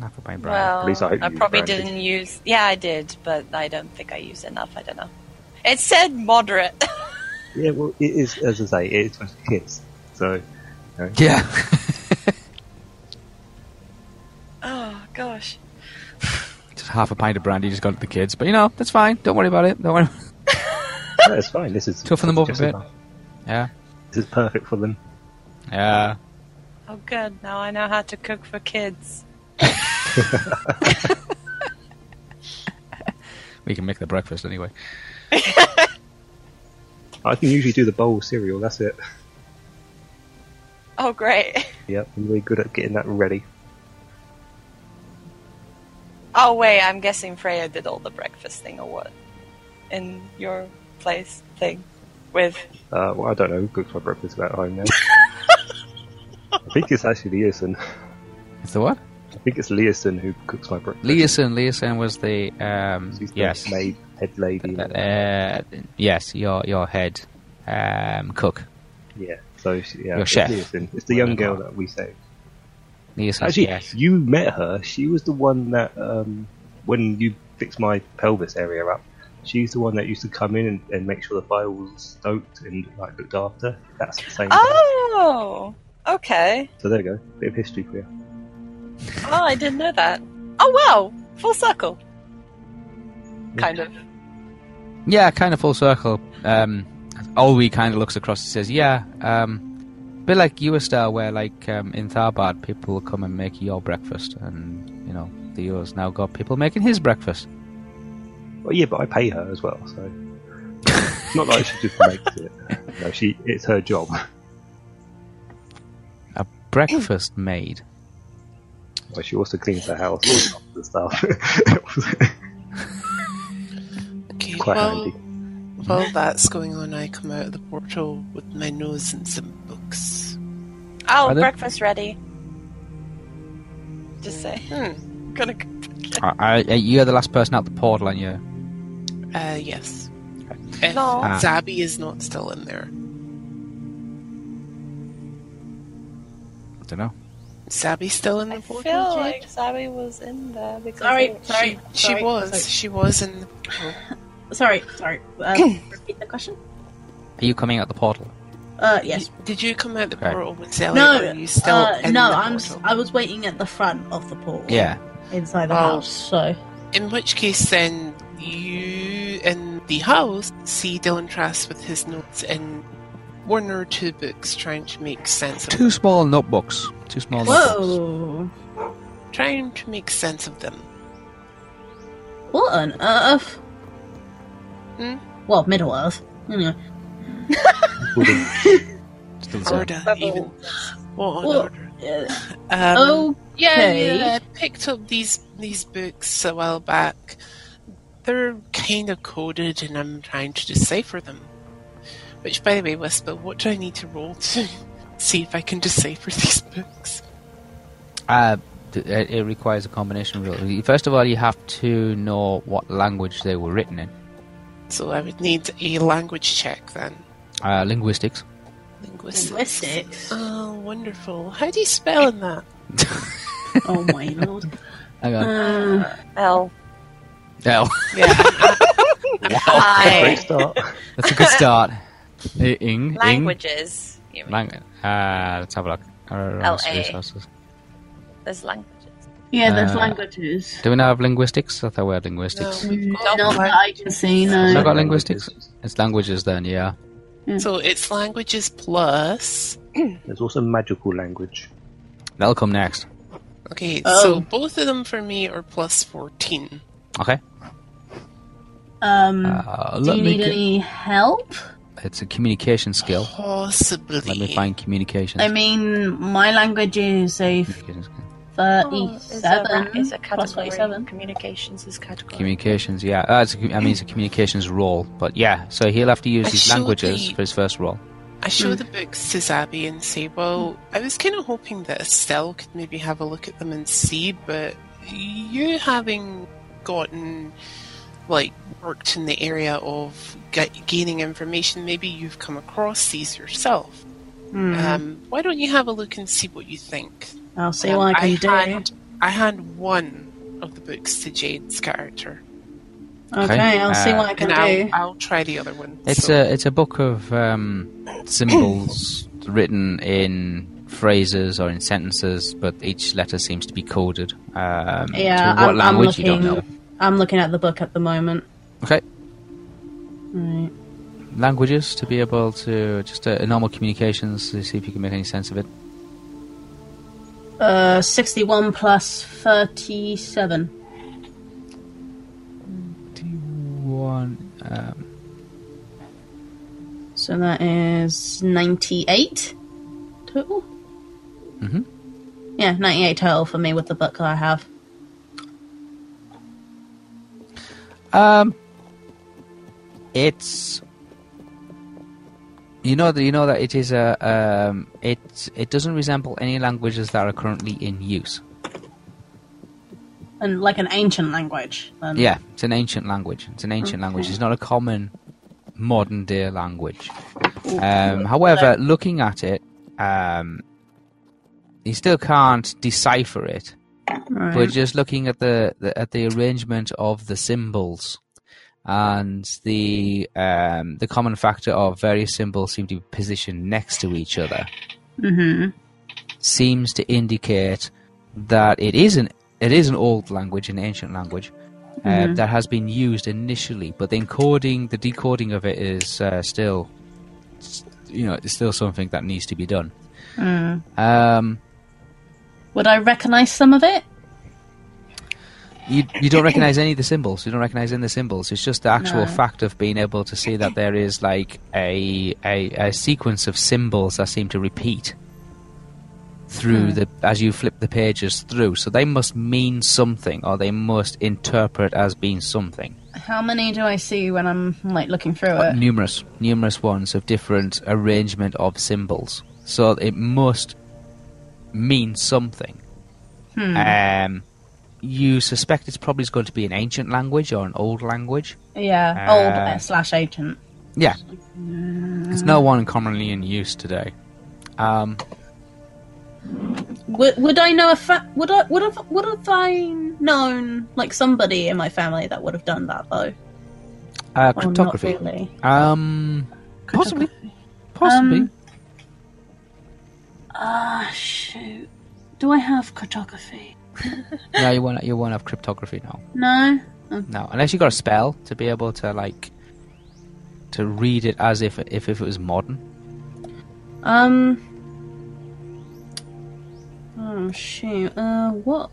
half a pint brandy. Well, At least I I, hope you used probably brandy. didn't use. Yeah, I did, but I don't think I used enough. I don't know. It said moderate. [laughs] Yeah, well, it is, as I say, it's for kids. So, you know, yeah. [laughs] oh gosh. [sighs] just half a pint of brandy just gone to the kids. But you know, that's fine. Don't worry about it. Don't worry. [laughs] no, it's fine. This is Toughen them up a bit. enough. Yeah, This is perfect for them. yeah. Oh, good. Now I know how to cook for kids. [laughs] We can make the breakfast anyway. [laughs] I can usually do the bowl of cereal. That's it. Oh, great. Yep, I'm really good at getting that ready. Oh wait, I'm guessing Freya did all the breakfast thing or what? In your place thing with. Uh, well, I don't know who cooks my breakfast at home now. [laughs] I think it's actually Leeson. It's the what? I think it's Leeson who cooks my breakfast. Leeson. Leeson was the um. She's the Yes. maid, head lady. Uh, yes, your your head um, cook. Yeah. So she, yeah, Your it's chef. Leosin. It's the young girl that we saved. Yes, Actually, yes. you met her. She was the one that um, when you fixed my pelvis area up. She's the one that used to come in and, and make sure the fire was stoked and like looked after. That's the same. girl. Oh, okay. So there you go. Bit of history for you. Oh, I didn't know that. Oh wow, full circle. Kind of. Yeah, kind of full circle. Um, Olwe kind of looks across and says, "Yeah, um, a bit like you, Estelle, where like um, in Tharbad, people come and make your breakfast, and you know, the Earl's now got people making his breakfast. Well, yeah, but I pay her as well, so it's [laughs] not like she just makes it. No, she it's her job. [laughs] A breakfast maid. Well, she also cleans the house and stuff. [laughs] Okay, Quite well, handy. while that's going on, I come out of the portal with my nose in some books. Oh, Are there- breakfast ready. Just say, hmm, gonna. I, I, you're the last person out the portal, and you. Uh, yes. If No. Ah. Zabi is not still in there. I don't know. Is Zabi still in the I portal? I feel Jade? like Zabi was in there because. Sorry, it- sorry. She sorry, was. Sorry, She was in the portal. [laughs] sorry. sorry. Um, [clears throat] repeat the question. Are you coming out the portal? Uh, yes. Did you come out the Okay. portal with Zelly, No, or you still uh, in no. the I'm. s- portal? I was waiting at the front of the portal. Yeah. Inside the Oh. house. So In which case, then you in the house see Dylan Trask with his notes in one or two books, trying to make sense of Two small notebooks. Two small notebooks. whoa. trying to make sense of them. What on earth? Hmm? Well, Middle Earth. Anyway. [laughs] Still the even. What Well, order? uh, Um, yeah, okay. yeah, I picked up these these books a while back. They're kind of coded, and I'm trying to decipher them. Which, by the way, Whisper, what do I need to roll to [laughs] see if I can decipher [laughs] these books? Uh, it, it requires a combination rule. First of all, you have to know what language they were written in. So I would need a language check then. Uh, linguistics. Linguistics. Linguistics. Oh, wonderful. How do you spell in that? [laughs] oh my lord. Hang on. Uh, L. L. Yeah, [laughs] [laughs] Great I. start. That's a good start. I- Ing. Languages. Ing. Lang- uh, let's have a look. Uh, LA. resources. There's languages. Yeah, there's Uh, languages. Do we now have linguistics? I thought we had linguistics. no, we've Not got that I can see, Have I got linguistics? It's languages then, yeah. So it's languages plus. [clears throat] There's also magical language. That'll come next. Okay, Oh. so both of them for me are plus 14. Okay. Um, Uh, do you need get- any help? It's a communication skill. Possibly. Let me find communication. I mean, my language is a Communications skill. Oh, it's a, 37 it's a plus category. 37. Communications is category. Communications, yeah. Uh, it's a, I mean, it's a communications role, but yeah. So he'll have to use I his languages the- for his first role. I show Hmm. the books to Zabi and say, well, I was kind of hoping that Estelle could maybe have a look at them and see, but you having gotten, like, worked in the area of ga- gaining information, maybe you've come across these yourself. Hmm. Um, why don't you have a look and see what you think? I'll see Um, what I can do. Had, I hand one of the books to Jade's character, Okay, I'll see uh, what I can and I'll, do. I'll try the other one. It's So- a it's a book of um, [coughs] symbols written in phrases or in sentences, but each letter seems to be coded. Um, Yeah, to what I'm, I'm language you looking. don't know. I'm looking at the book at the moment. Okay, Right. languages to be able to just uh, normal communications to see if you can make any sense of it. Uh, 61 plus 37. One. Um, So that is 98 total? mhm. Yeah, 98 total for me with the book that I have. Um, it's you know that you know that it is a um, it it doesn't resemble any languages that are currently in use. And like an ancient language. Then. Yeah, it's an ancient language. It's an ancient language. It's not a common modern day language. Um, however, looking at it, um, you still can't decipher it. Right. But just looking at the, the at the arrangement of the symbols and the um, the common factor of various symbols seem to be positioned next to each other hmm seems to indicate that it is an it is an old language, an ancient language uh, that has been used initially, but the encoding, the decoding of it is uh, still, you know, it's still something that needs to be done. Um, Would I recognise some of it? You you don't [coughs] recognize any of the symbols. You don't recognize any of the symbols. It's just the actual No. fact of being able to see that there is like a a, a sequence of symbols that seem to repeat through the as you flip the pages through. So they must mean something, or they must interpret as being something. How many do I see when I'm like looking through Uh, it? numerous, numerous ones of different arrangement of symbols. So it must mean something. Um, you suspect it's probably going to be an ancient language or an old language. Yeah, Uh, old uh, slash ancient. Yeah, it's no one commonly in use today. Um, Would, would I know a fa- would I would have would have I known like somebody in my family that would have done that though? uh, cryptography. Really. Um, possibly, possibly. Um, Ah, shoot. Do I have cartography? [laughs] no, you won't. You won't have cryptography now. No. No, unless you got a spell to be able to like to read it as if if, if it was modern. Um. Oh shoot. Uh, what?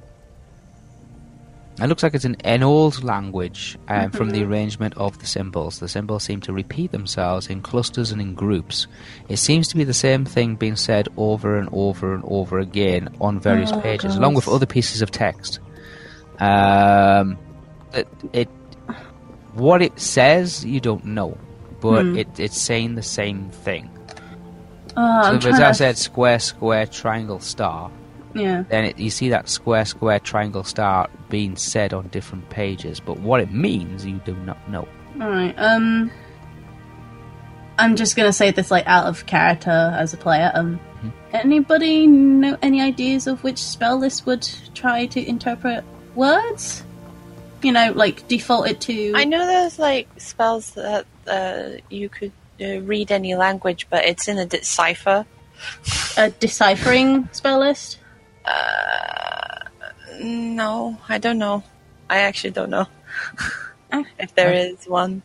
It looks like it's an, an old language um, from the arrangement of the symbols. The symbols seem to repeat themselves in clusters and in groups. It seems to be the same thing being said over and over and over again on various Oh, pages, along with other pieces of text. Um, it, it what it says you don't know, but Hmm. it, it's saying the same thing. Oh, so trying. I said square, square, triangle, star, yeah. then it, you see that square, square, triangle, star being said on different pages, but what it means you do not know. All right. Um. I'm just gonna say this like out of character as a player. Um. Mm-hmm. Anybody know any ideas of which spell this would try to interpret words? You know, like default it to. I know there's like spells that uh, you could uh, read any language, but it's in a decipher. a deciphering spell list. No, I don't know. I actually don't know [laughs] if there is one.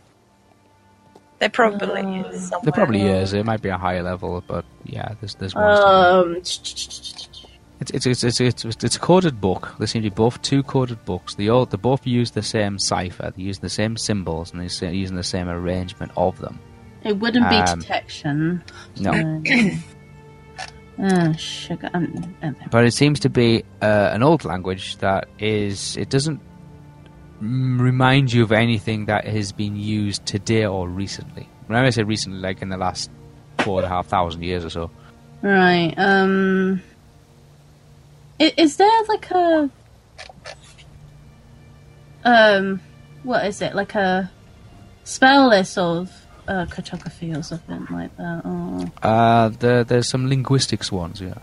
There probably Uh, is somewhere. There probably is. It might be a higher level, but yeah, there's there's one. Um. it's, it's, it's, it's, it's, it's a coded book. They seem to be both two coded books. They all they both use the same cipher. They use the same symbols and they're using the same arrangement of them. It wouldn't be Um, detection. No, [coughs] [coughs] Oh, sugar. Um, um, but it seems to be uh, an old language that is. It doesn't remind you of anything that has been used today or recently. When I say recently, like in the last four and a half thousand years or so. right. Um. Is there like a. Um. What is it? Like a spell list of uh, cartography or something like that? Or Uh, there, there's some linguistics ones, yeah.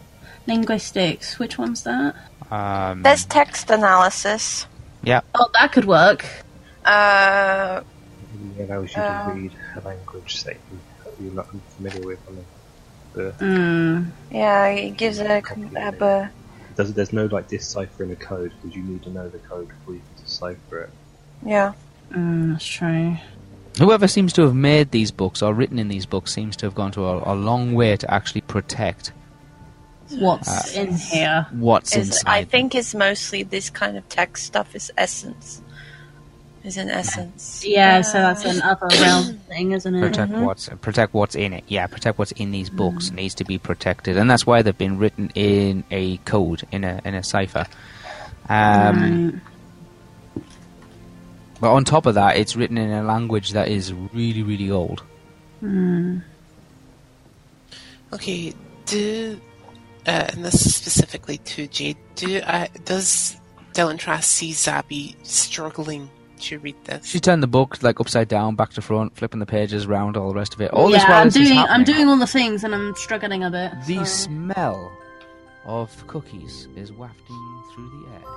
linguistics? Which one's that? Um, There's text analysis. yeah, Oh, that could work. Uh, It allows you Uh, to read a language that you, you're not familiar with. On the, the, Mm. yeah, it gives a, com- a b- does, there's no like deciphering a code because you need to know the code before you can decipher it. yeah. Mm, that's true. Whoever seems to have made these books or written in these books seems to have gone to a, a long way to actually protect What's uh, in here? what's Is, inside. I think it's mostly this kind of text stuff is essence. Is in essence. Yeah, so that's an another [coughs] realm thing, isn't it? protect mm-hmm. what's protect what's in it. Yeah, protect what's in these books mm. needs to be protected, and that's why they've been written in a code in a in a cipher. Um, Right. But on top of that, it's written in a language that is really really old. Okay, do uh, and this is specifically to Jade. Do uh, does Dylan Trask see Zabi struggling to read this. She turned the book like upside down, back to front, flipping the pages round, all the rest of it. All this yeah, while I'm this is doing. I'm doing all the things, and I'm struggling a bit. The so- smell of cookies is wafting through the air.